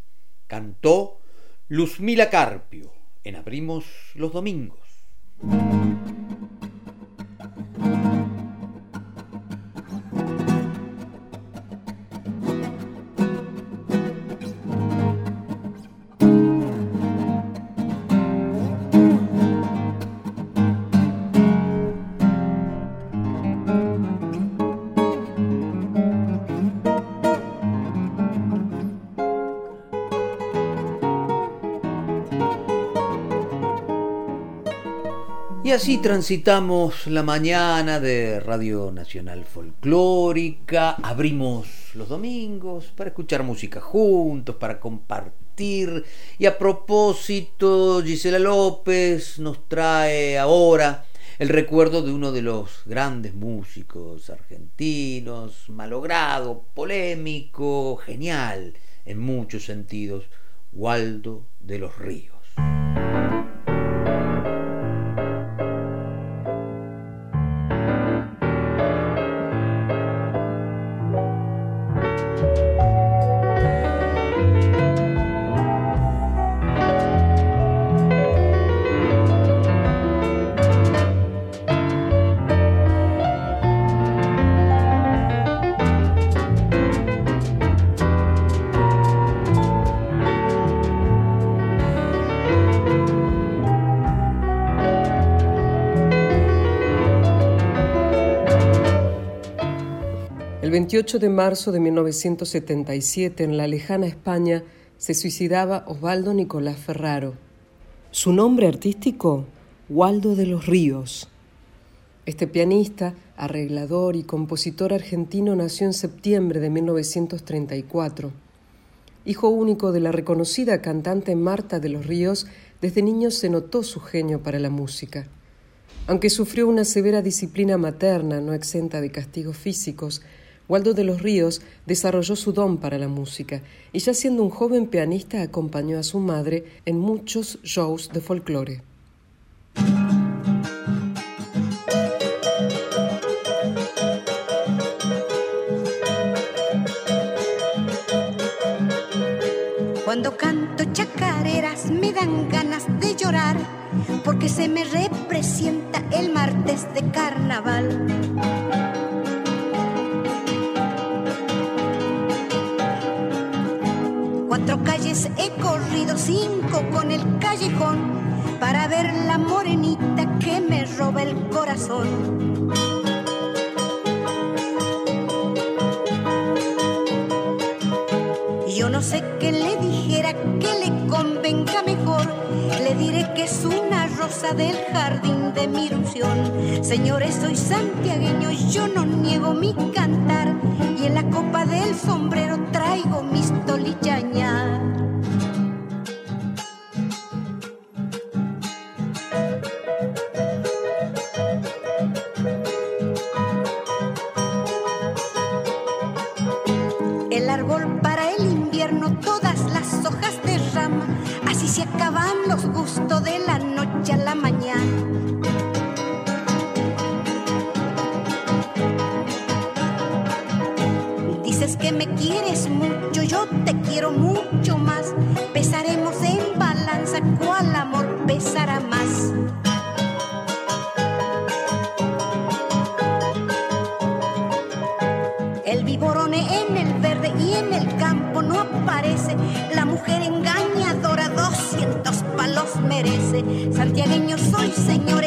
Cantó Luzmila Carpio en Abrimos los Domingos. Y así transitamos la mañana de Radio Nacional Folclórica, abrimos los domingos para escuchar música juntos, para compartir. Y a propósito, Gisela López nos trae ahora el recuerdo de uno de los grandes músicos argentinos, malogrado, polémico, genial en muchos sentidos, Waldo de los Ríos. 28 de marzo de 1977, en la lejana España, se suicidaba Osvaldo Nicolás Ferraro. Su nombre artístico, Waldo de los Ríos. Este pianista, arreglador y compositor argentino nació en septiembre de 1934. Hijo único de la reconocida cantante Marta de los Ríos, desde niño se notó su genio para la música. Aunque sufrió una severa disciplina materna no exenta de castigos físicos, Waldo de los Ríos desarrolló su don para la música y ya siendo un joven pianista acompañó a su madre en muchos shows de folclore. Cuando canto chacareras me dan ganas de llorar porque se me representa el martes de carnaval. He corrido, cinco con el callejón, para ver la morenita que me roba el corazón. Yo no sé qué le dijera que le convenga mejor. Le diré que es una rosa del jardín de mi ilusión. Señores, soy santiagueño, yo no niego mi cantar. Y en la copa del sombrero traigo mis tolichañas. Se acaban los gustos de la noche a la mañana. Dices que me quieres mucho, yo te quiero mucho Santiagueño soy, señores, yo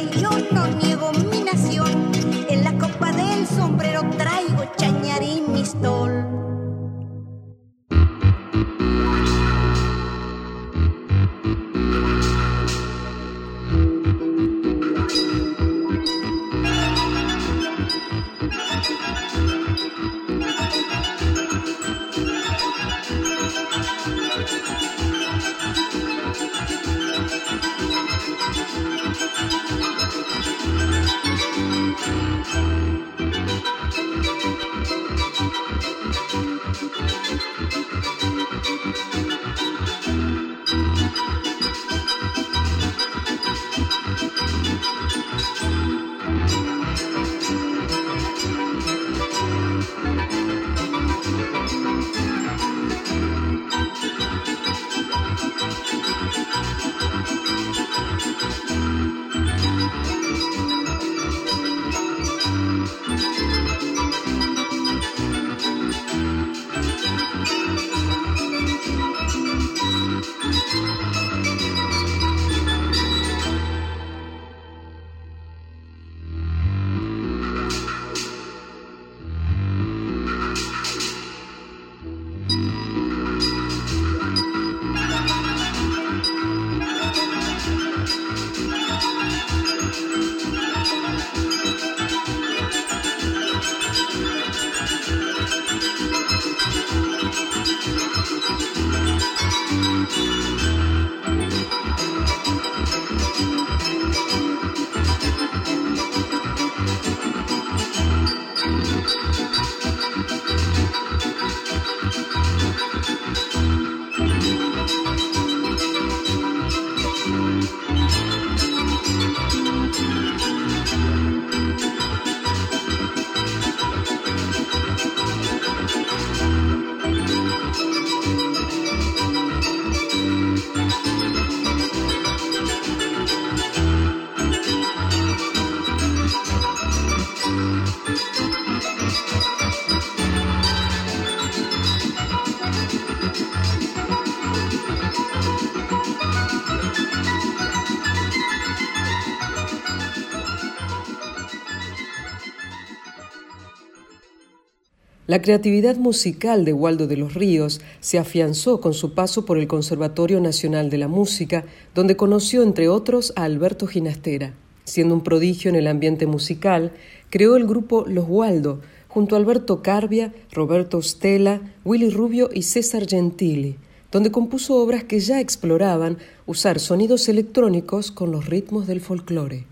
La creatividad musical de Waldo de los Ríos se afianzó con su paso por el Conservatorio Nacional de la Música, donde conoció entre otros a Alberto Ginastera. Siendo un prodigio en el ambiente musical, creó el grupo Los Waldo, junto a Alberto Carbia, Roberto Stella, Willy Rubio y César Gentili, donde compuso obras que ya exploraban usar sonidos electrónicos con los ritmos del folclore.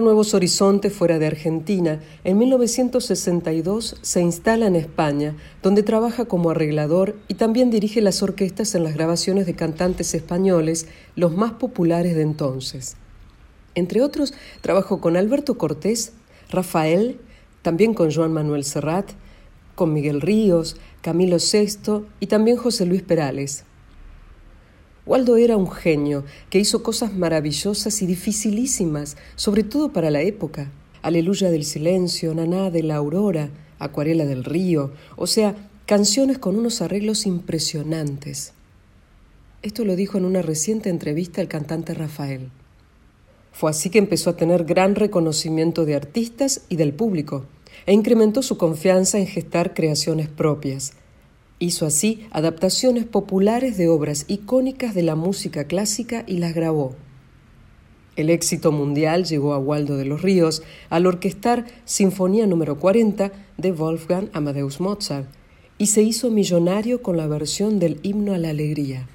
Nuevos horizontes fuera de Argentina, en 1962 se instala en España, donde trabaja como arreglador y también dirige las orquestas en las grabaciones de cantantes españoles, los más populares de entonces. Entre otros, trabajó con Alberto Cortés, Rafael, también con Joan Manuel Serrat, con Miguel Ríos, Camilo VI y también José Luis Perales. Waldo era un genio que hizo cosas maravillosas y dificilísimas, sobre todo para la época. Aleluya del silencio, Naná de la aurora, Acuarela del río, o sea, canciones con unos arreglos impresionantes. Esto lo dijo en una reciente entrevista el cantante Rafael. Fue así que empezó a tener gran reconocimiento de artistas y del público, e incrementó su confianza en gestar creaciones propias, Hizo así adaptaciones populares de obras icónicas de la música clásica y las grabó. El éxito mundial llegó a Waldo de los Ríos al orquestar Sinfonía número 40 de Wolfgang Amadeus Mozart y se hizo millonario con la versión del himno a la alegría.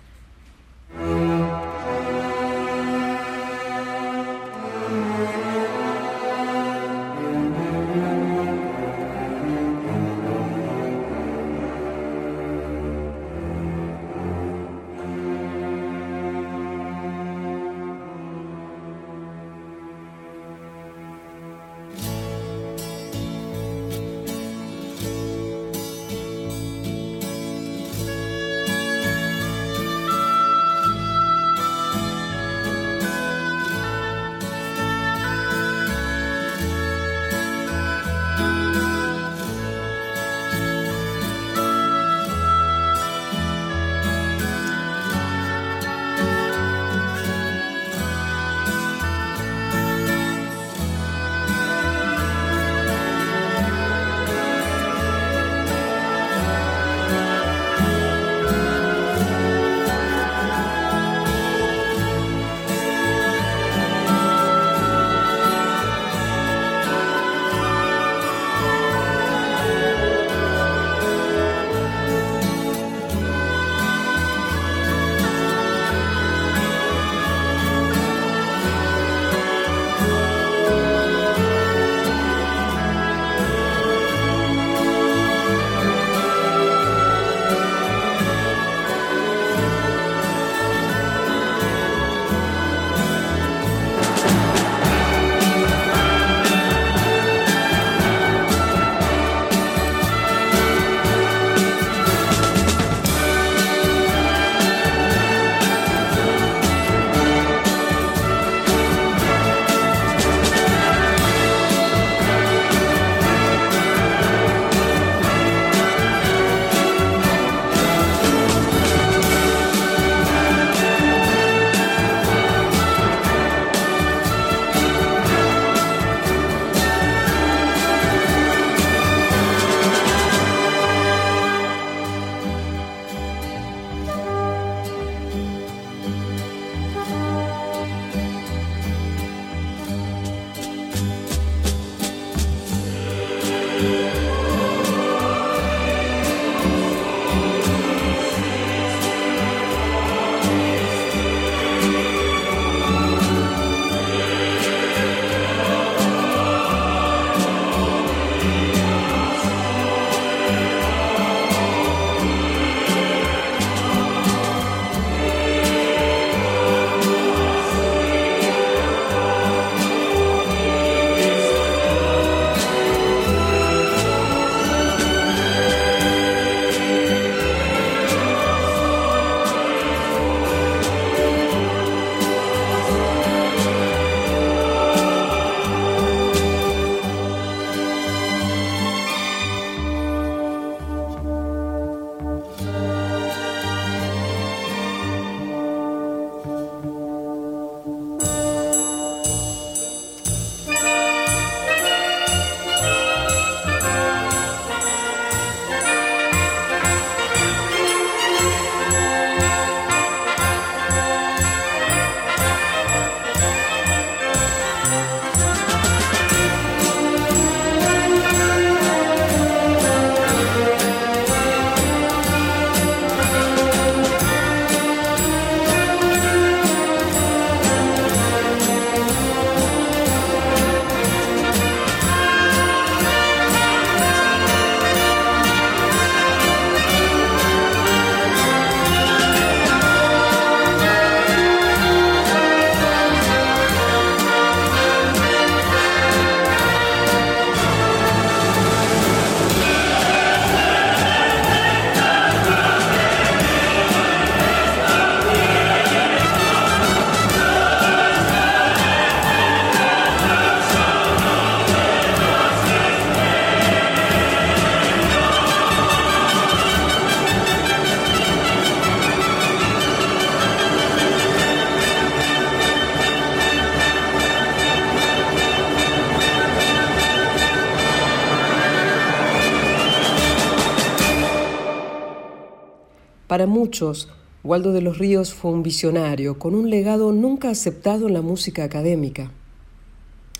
Para muchos, Waldo de los Ríos fue un visionario con un legado nunca aceptado en la música académica.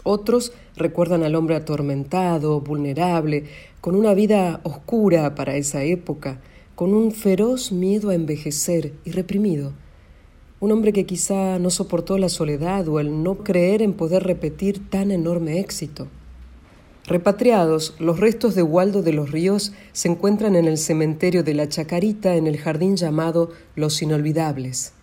Otros recuerdan al hombre atormentado, vulnerable, con una vida oscura para esa época, con un feroz miedo a envejecer y reprimido. Un hombre que quizá no soportó la soledad o el no creer en poder repetir tan enorme éxito. Repatriados, los restos de Waldo de los Ríos se encuentran en el cementerio de la Chacarita en el jardín llamado Los Inolvidables.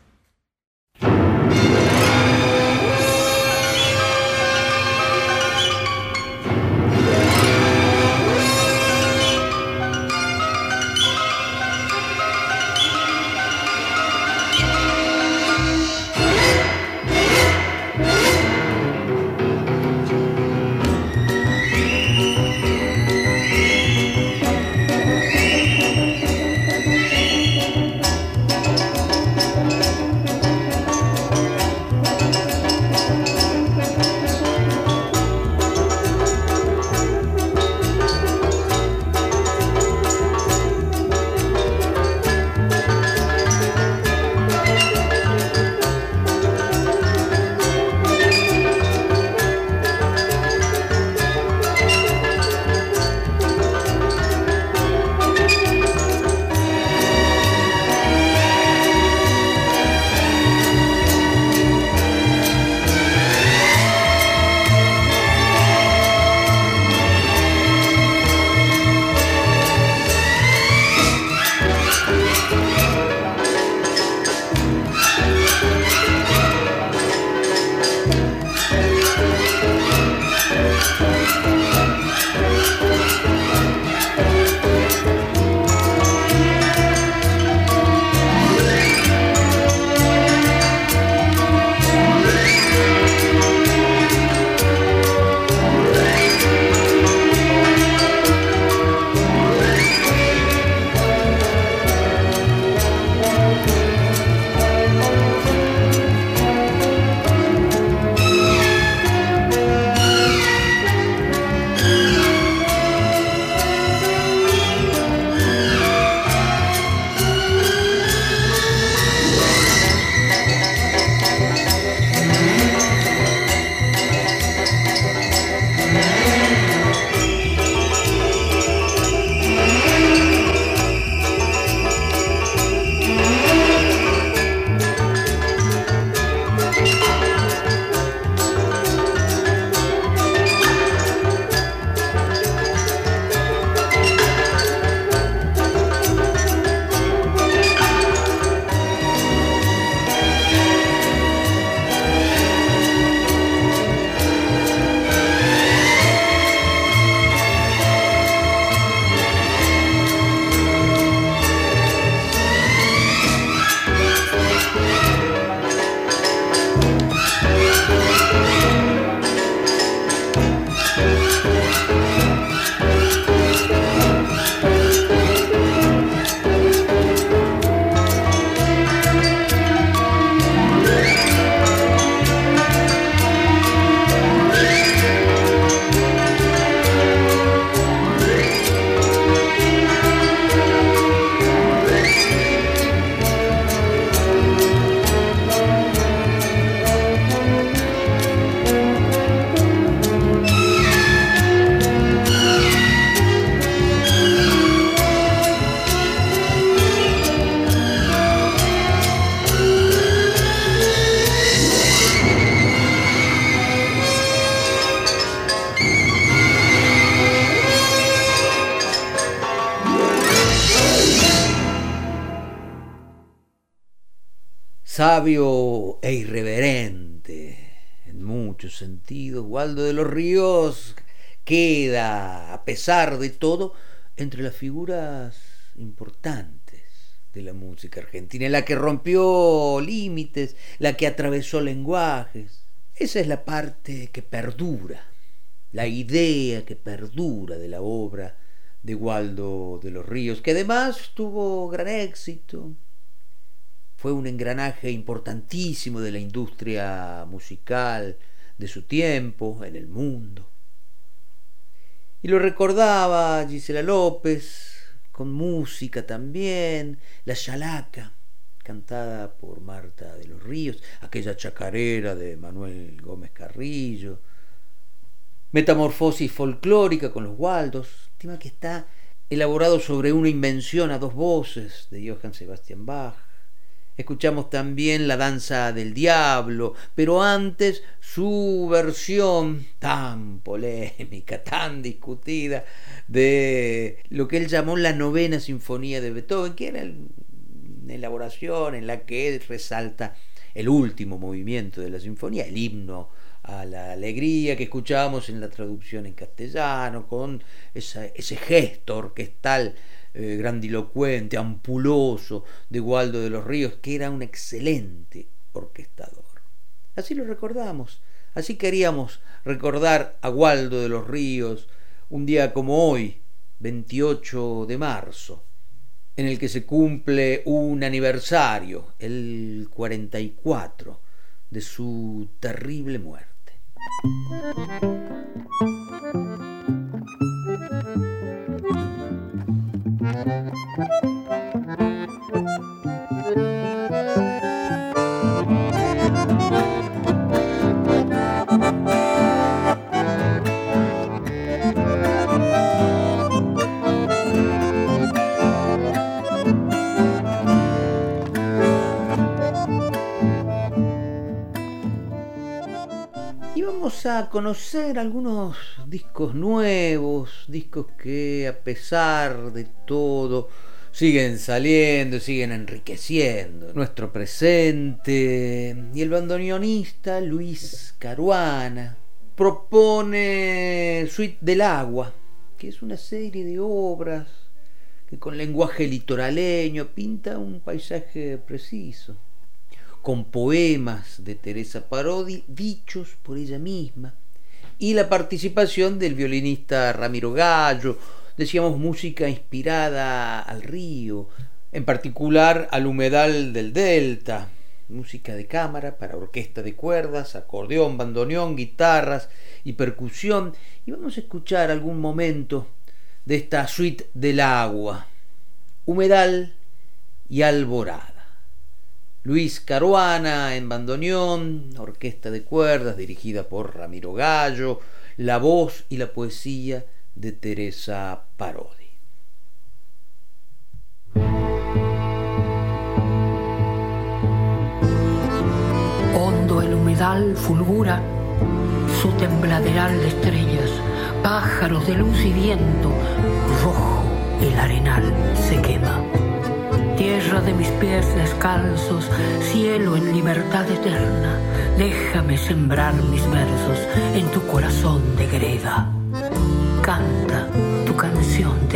Ríos queda, a pesar de todo, entre las figuras importantes de la música argentina, la que rompió límites, la que atravesó lenguajes. Esa es la parte que perdura, la idea que perdura de la obra de Waldo de los Ríos, que además tuvo gran éxito, fue un engranaje importantísimo de la industria musical de su tiempo en el mundo. Y lo recordaba Gisela López, con música también, La Chalaca, cantada por Marta de los Ríos, aquella chacarera de Manuel Gómez Carrillo, Metamorfosis folclórica con los Waldos, tema que está elaborado sobre una invención a dos voces de Johann Sebastian Bach, Escuchamos también La Danza del Diablo, pero antes su versión tan polémica, tan discutida, de lo que él llamó la novena sinfonía de Beethoven, que era una elaboración en la que resalta el último movimiento de la sinfonía, el himno a la alegría que escuchábamos en la traducción en castellano, con ese gesto orquestal eh, grandilocuente, ampuloso de Waldo de los Ríos, que era un excelente orquestador. Así lo recordamos, así queríamos recordar a Waldo de los Ríos un día como hoy, 28 de marzo, en el que se cumple un aniversario, el 44, de su terrible muerte. Thank you. A conocer algunos discos nuevos, discos que a pesar de todo siguen saliendo, siguen enriqueciendo nuestro presente. Y el bandoneonista Luis Caruana propone Suite del Agua, que es una serie de obras que con lenguaje litoraleño pinta un paisaje preciso con poemas de Teresa Parodi dichos por ella misma, y la participación del violinista Ramiro Gallo, decíamos música inspirada al río, en particular al humedal del delta, música de cámara para orquesta de cuerdas, acordeón, bandoneón, guitarras y percusión, y vamos a escuchar algún momento de esta suite del agua, humedal y alborada. Luis Caruana en bandoneón, orquesta de cuerdas dirigida por Ramiro Gallo, la voz y la poesía de Teresa Parodi. Hondo el humedal fulgura su tembladeral de estrellas, pájaros de luz y viento, rojo el arenal se quema tierra de mis pies descalzos, cielo en libertad eterna, déjame sembrar mis versos en tu corazón de greda. Canta tu canción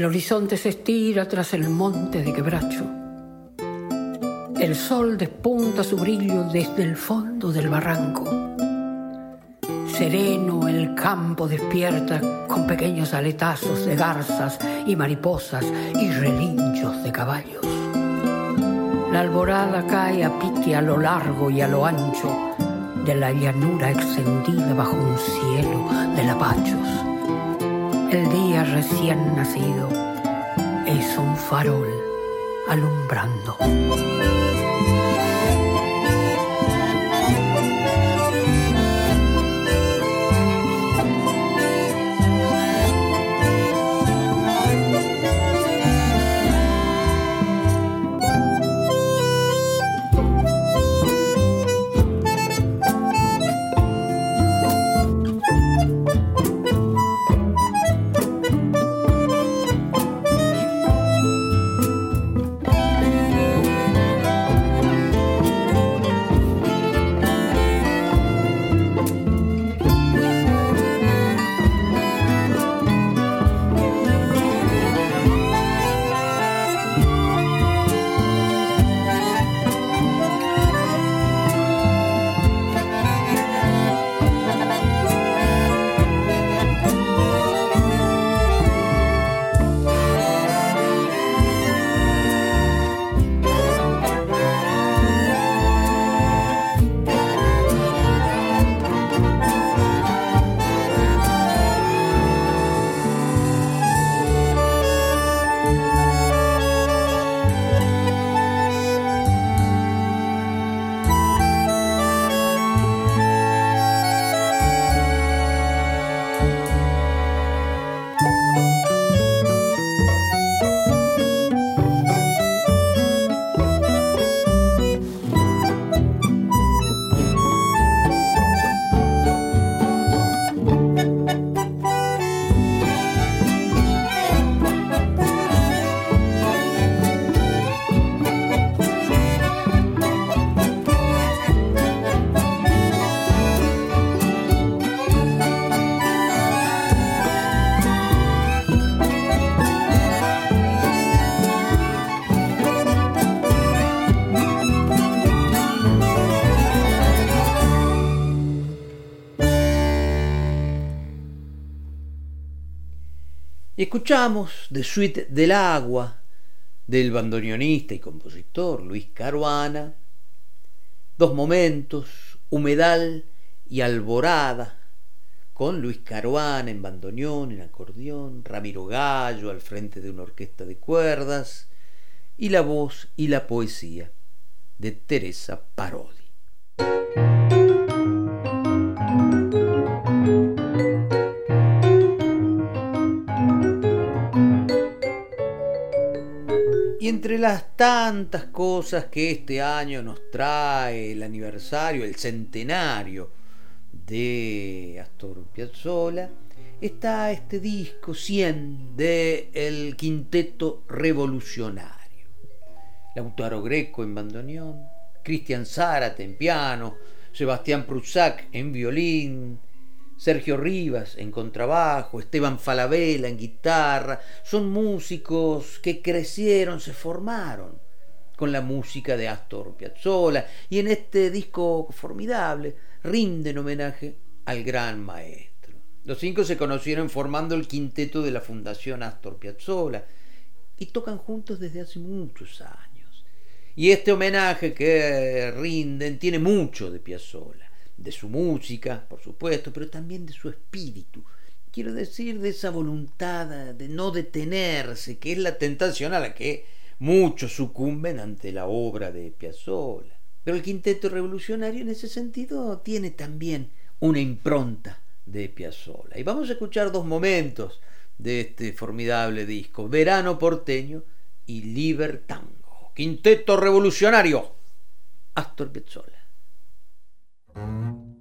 El horizonte se estira tras el monte de quebracho. El sol despunta su brillo desde el fondo del barranco. Sereno el campo despierta con pequeños aletazos de garzas y mariposas y relinchos de caballos. La alborada cae a pique a lo largo y a lo ancho de la llanura extendida bajo un cielo de lapachos. El día recién nacido es un farol alumbrando. Escuchamos de Suite del Agua del bandoneonista y compositor Luis Caruana, dos momentos, Humedal y Alborada, con Luis Caruana en bandoneón, en acordeón, Ramiro Gallo al frente de una orquesta de cuerdas, y la voz y la poesía de Teresa Parodi. Entre las tantas cosas que este año nos trae el aniversario, el centenario de Astor Piazzolla, está este disco 100 de El Quinteto Revolucionario. Lautaro Greco en bandoneón, Cristian Zárate en piano, Sebastián Prusak en violín, Sergio Rivas en contrabajo, Esteban Falabella en guitarra, son músicos que crecieron, se formaron con la música de Astor Piazzolla y en este disco formidable rinden homenaje al gran maestro. Los cinco se conocieron formando el quinteto de la Fundación Astor Piazzolla y tocan juntos desde hace muchos años. Y este homenaje que rinden tiene mucho de Piazzolla de su música, por supuesto, pero también de su espíritu. Quiero decir, de esa voluntad de no detenerse, que es la tentación a la que muchos sucumben ante la obra de Piazzolla. Pero el quinteto revolucionario en ese sentido tiene también una impronta de Piazzolla. Y vamos a escuchar dos momentos de este formidable disco, Verano porteño y Libertango. Quinteto revolucionario, Astor Piazzolla. A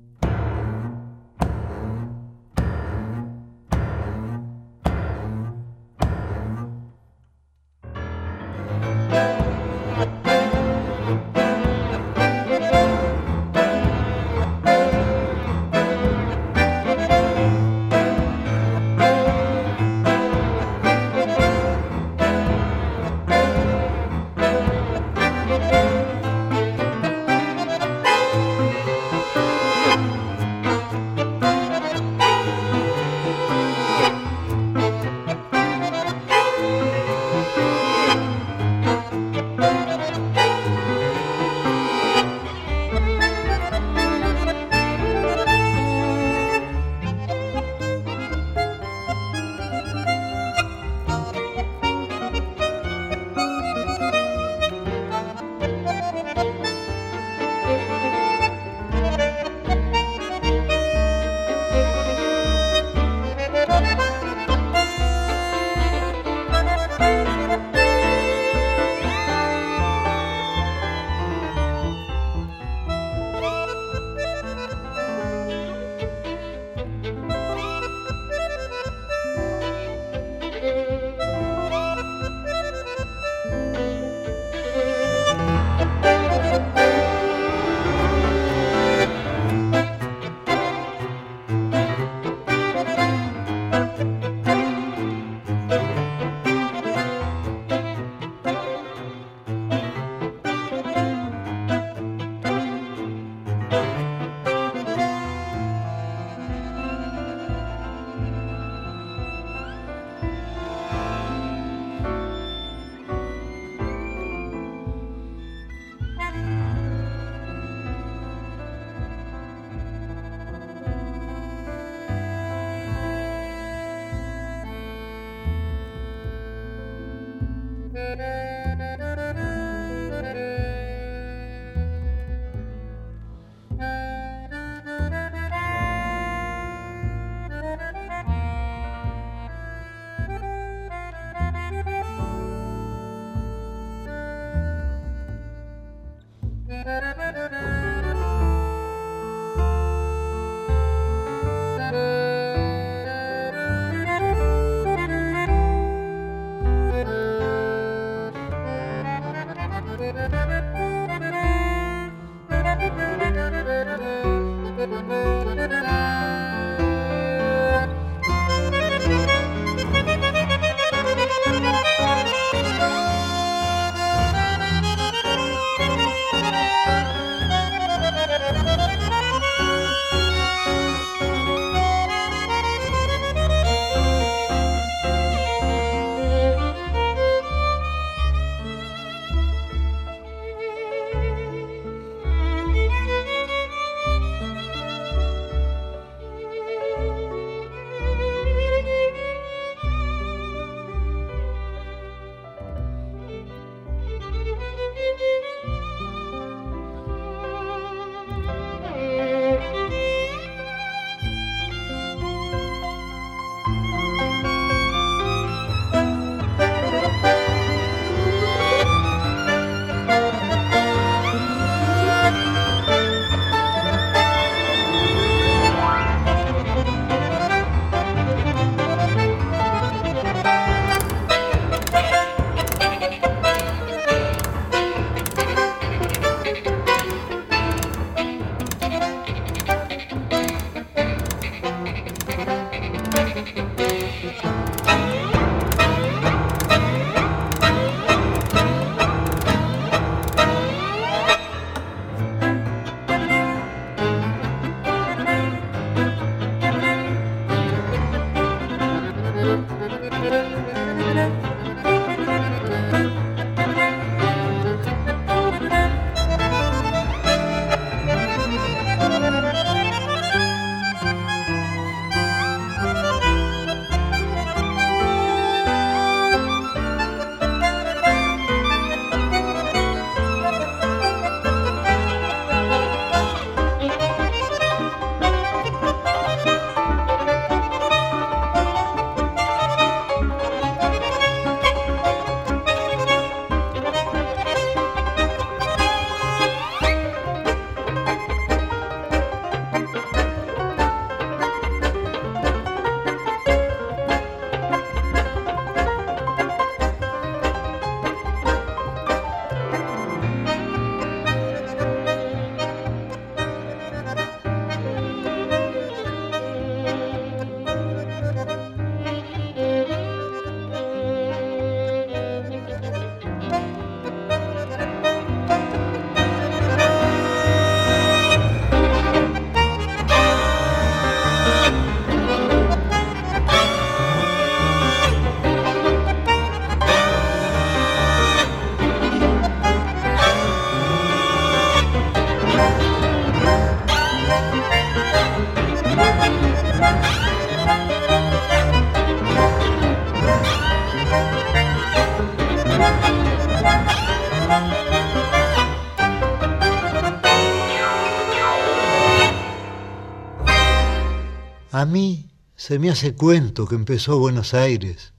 se me hace cuento que empezó Buenos Aires,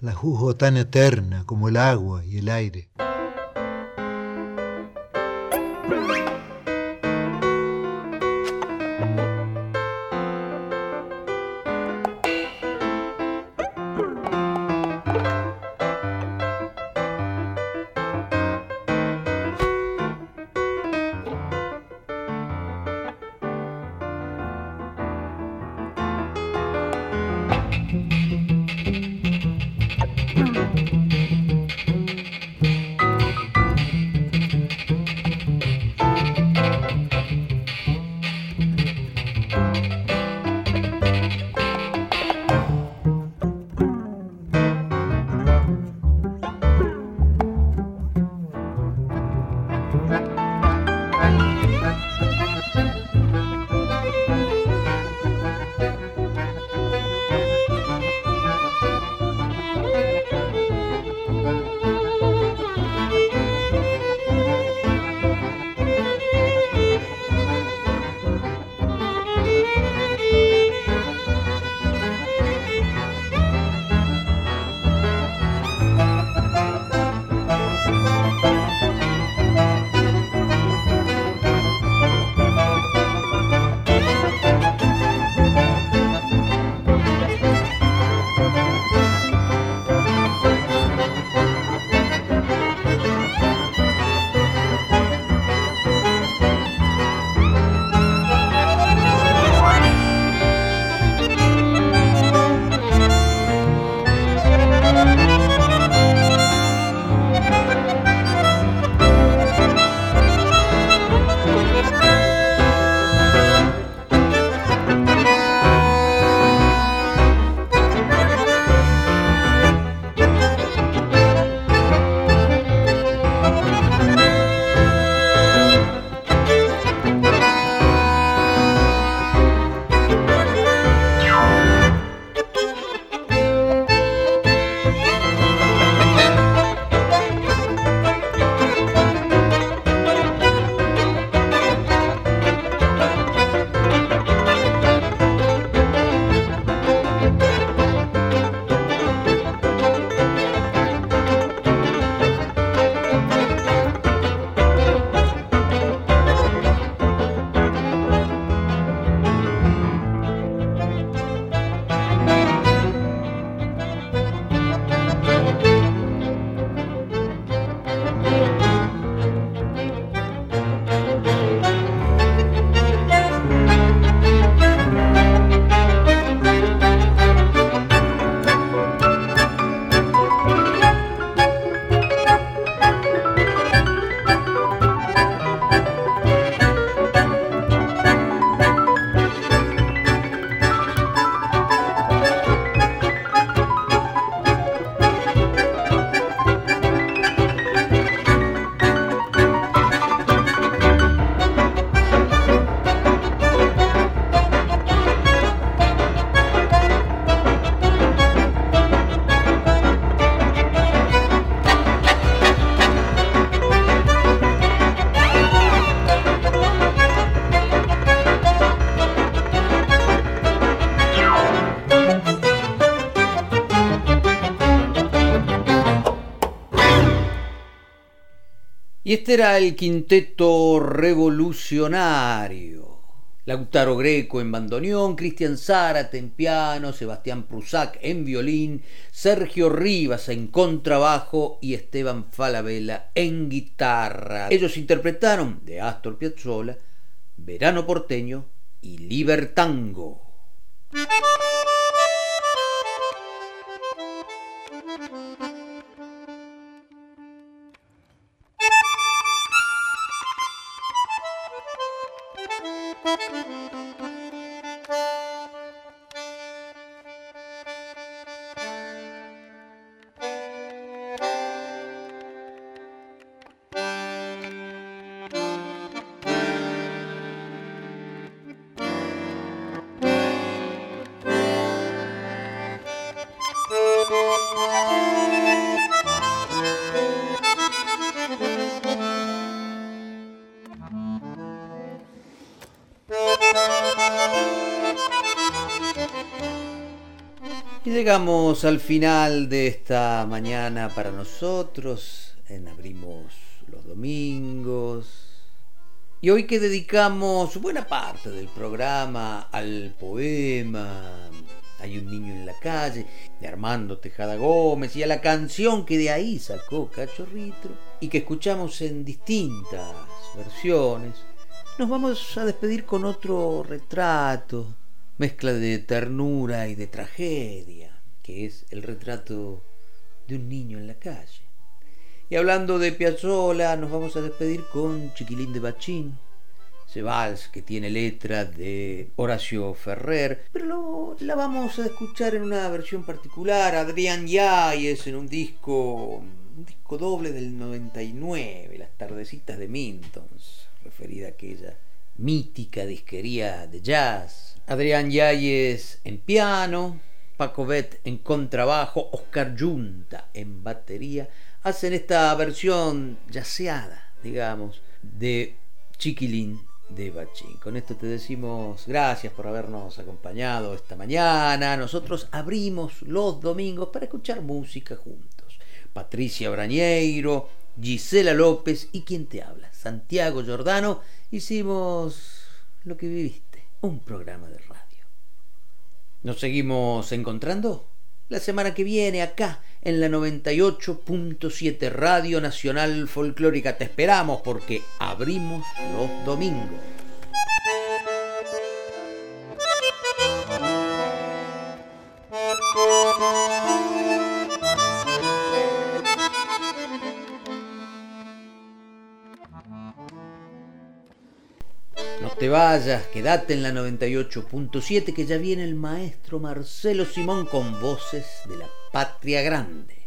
la juzgo tan eterna como el agua y el aire. Y este era el quinteto revolucionario. Lautaro Greco en bandoneón, Cristian Zárate en piano, Sebastián Prusac en violín, Sergio Rivas en contrabajo y Esteban Falabella en guitarra. Ellos interpretaron de Astor Piazzolla, Verano porteño y Libertango. Llegamos al final de esta mañana para nosotros. En Abrimos los domingos. Y hoy que dedicamos buena parte del programa al poema Hay un niño en la calle de Armando Tejada Gómez y a la canción que de ahí sacó Cachorrito y que escuchamos en distintas versiones, nos vamos a despedir con otro retrato, mezcla de ternura y de tragedia que es el retrato de un niño en la calle. Y hablando de Piazzolla, nos vamos a despedir con Chiquilín de Bachín, ese vals que tiene letra de Horacio Ferrer, pero la vamos a escuchar en una versión particular, Adrián Yáñez en un disco, un disco doble del 99, Las Tardecitas de Mintons, referida a aquella mítica disquería de jazz. Adrián Yáñez en piano, Paco Bet en contrabajo, Oscar Junta en batería, hacen esta versión yaceada, digamos, de Chiquilín de Bachín. Con esto te decimos gracias por habernos acompañado esta mañana. Nosotros abrimos los domingos para escuchar música juntos. Patricia Brañeiro, Gisela López y quien te habla, Santiago Giordano, hicimos lo que viviste, un programa de radio. Nos seguimos encontrando la semana que viene acá en la 98.7 Radio Nacional Folclórica. Te esperamos porque abrimos los domingos. Te vayas, quédate en la 98.7 que ya viene el maestro Marcelo Simón con voces de la patria grande.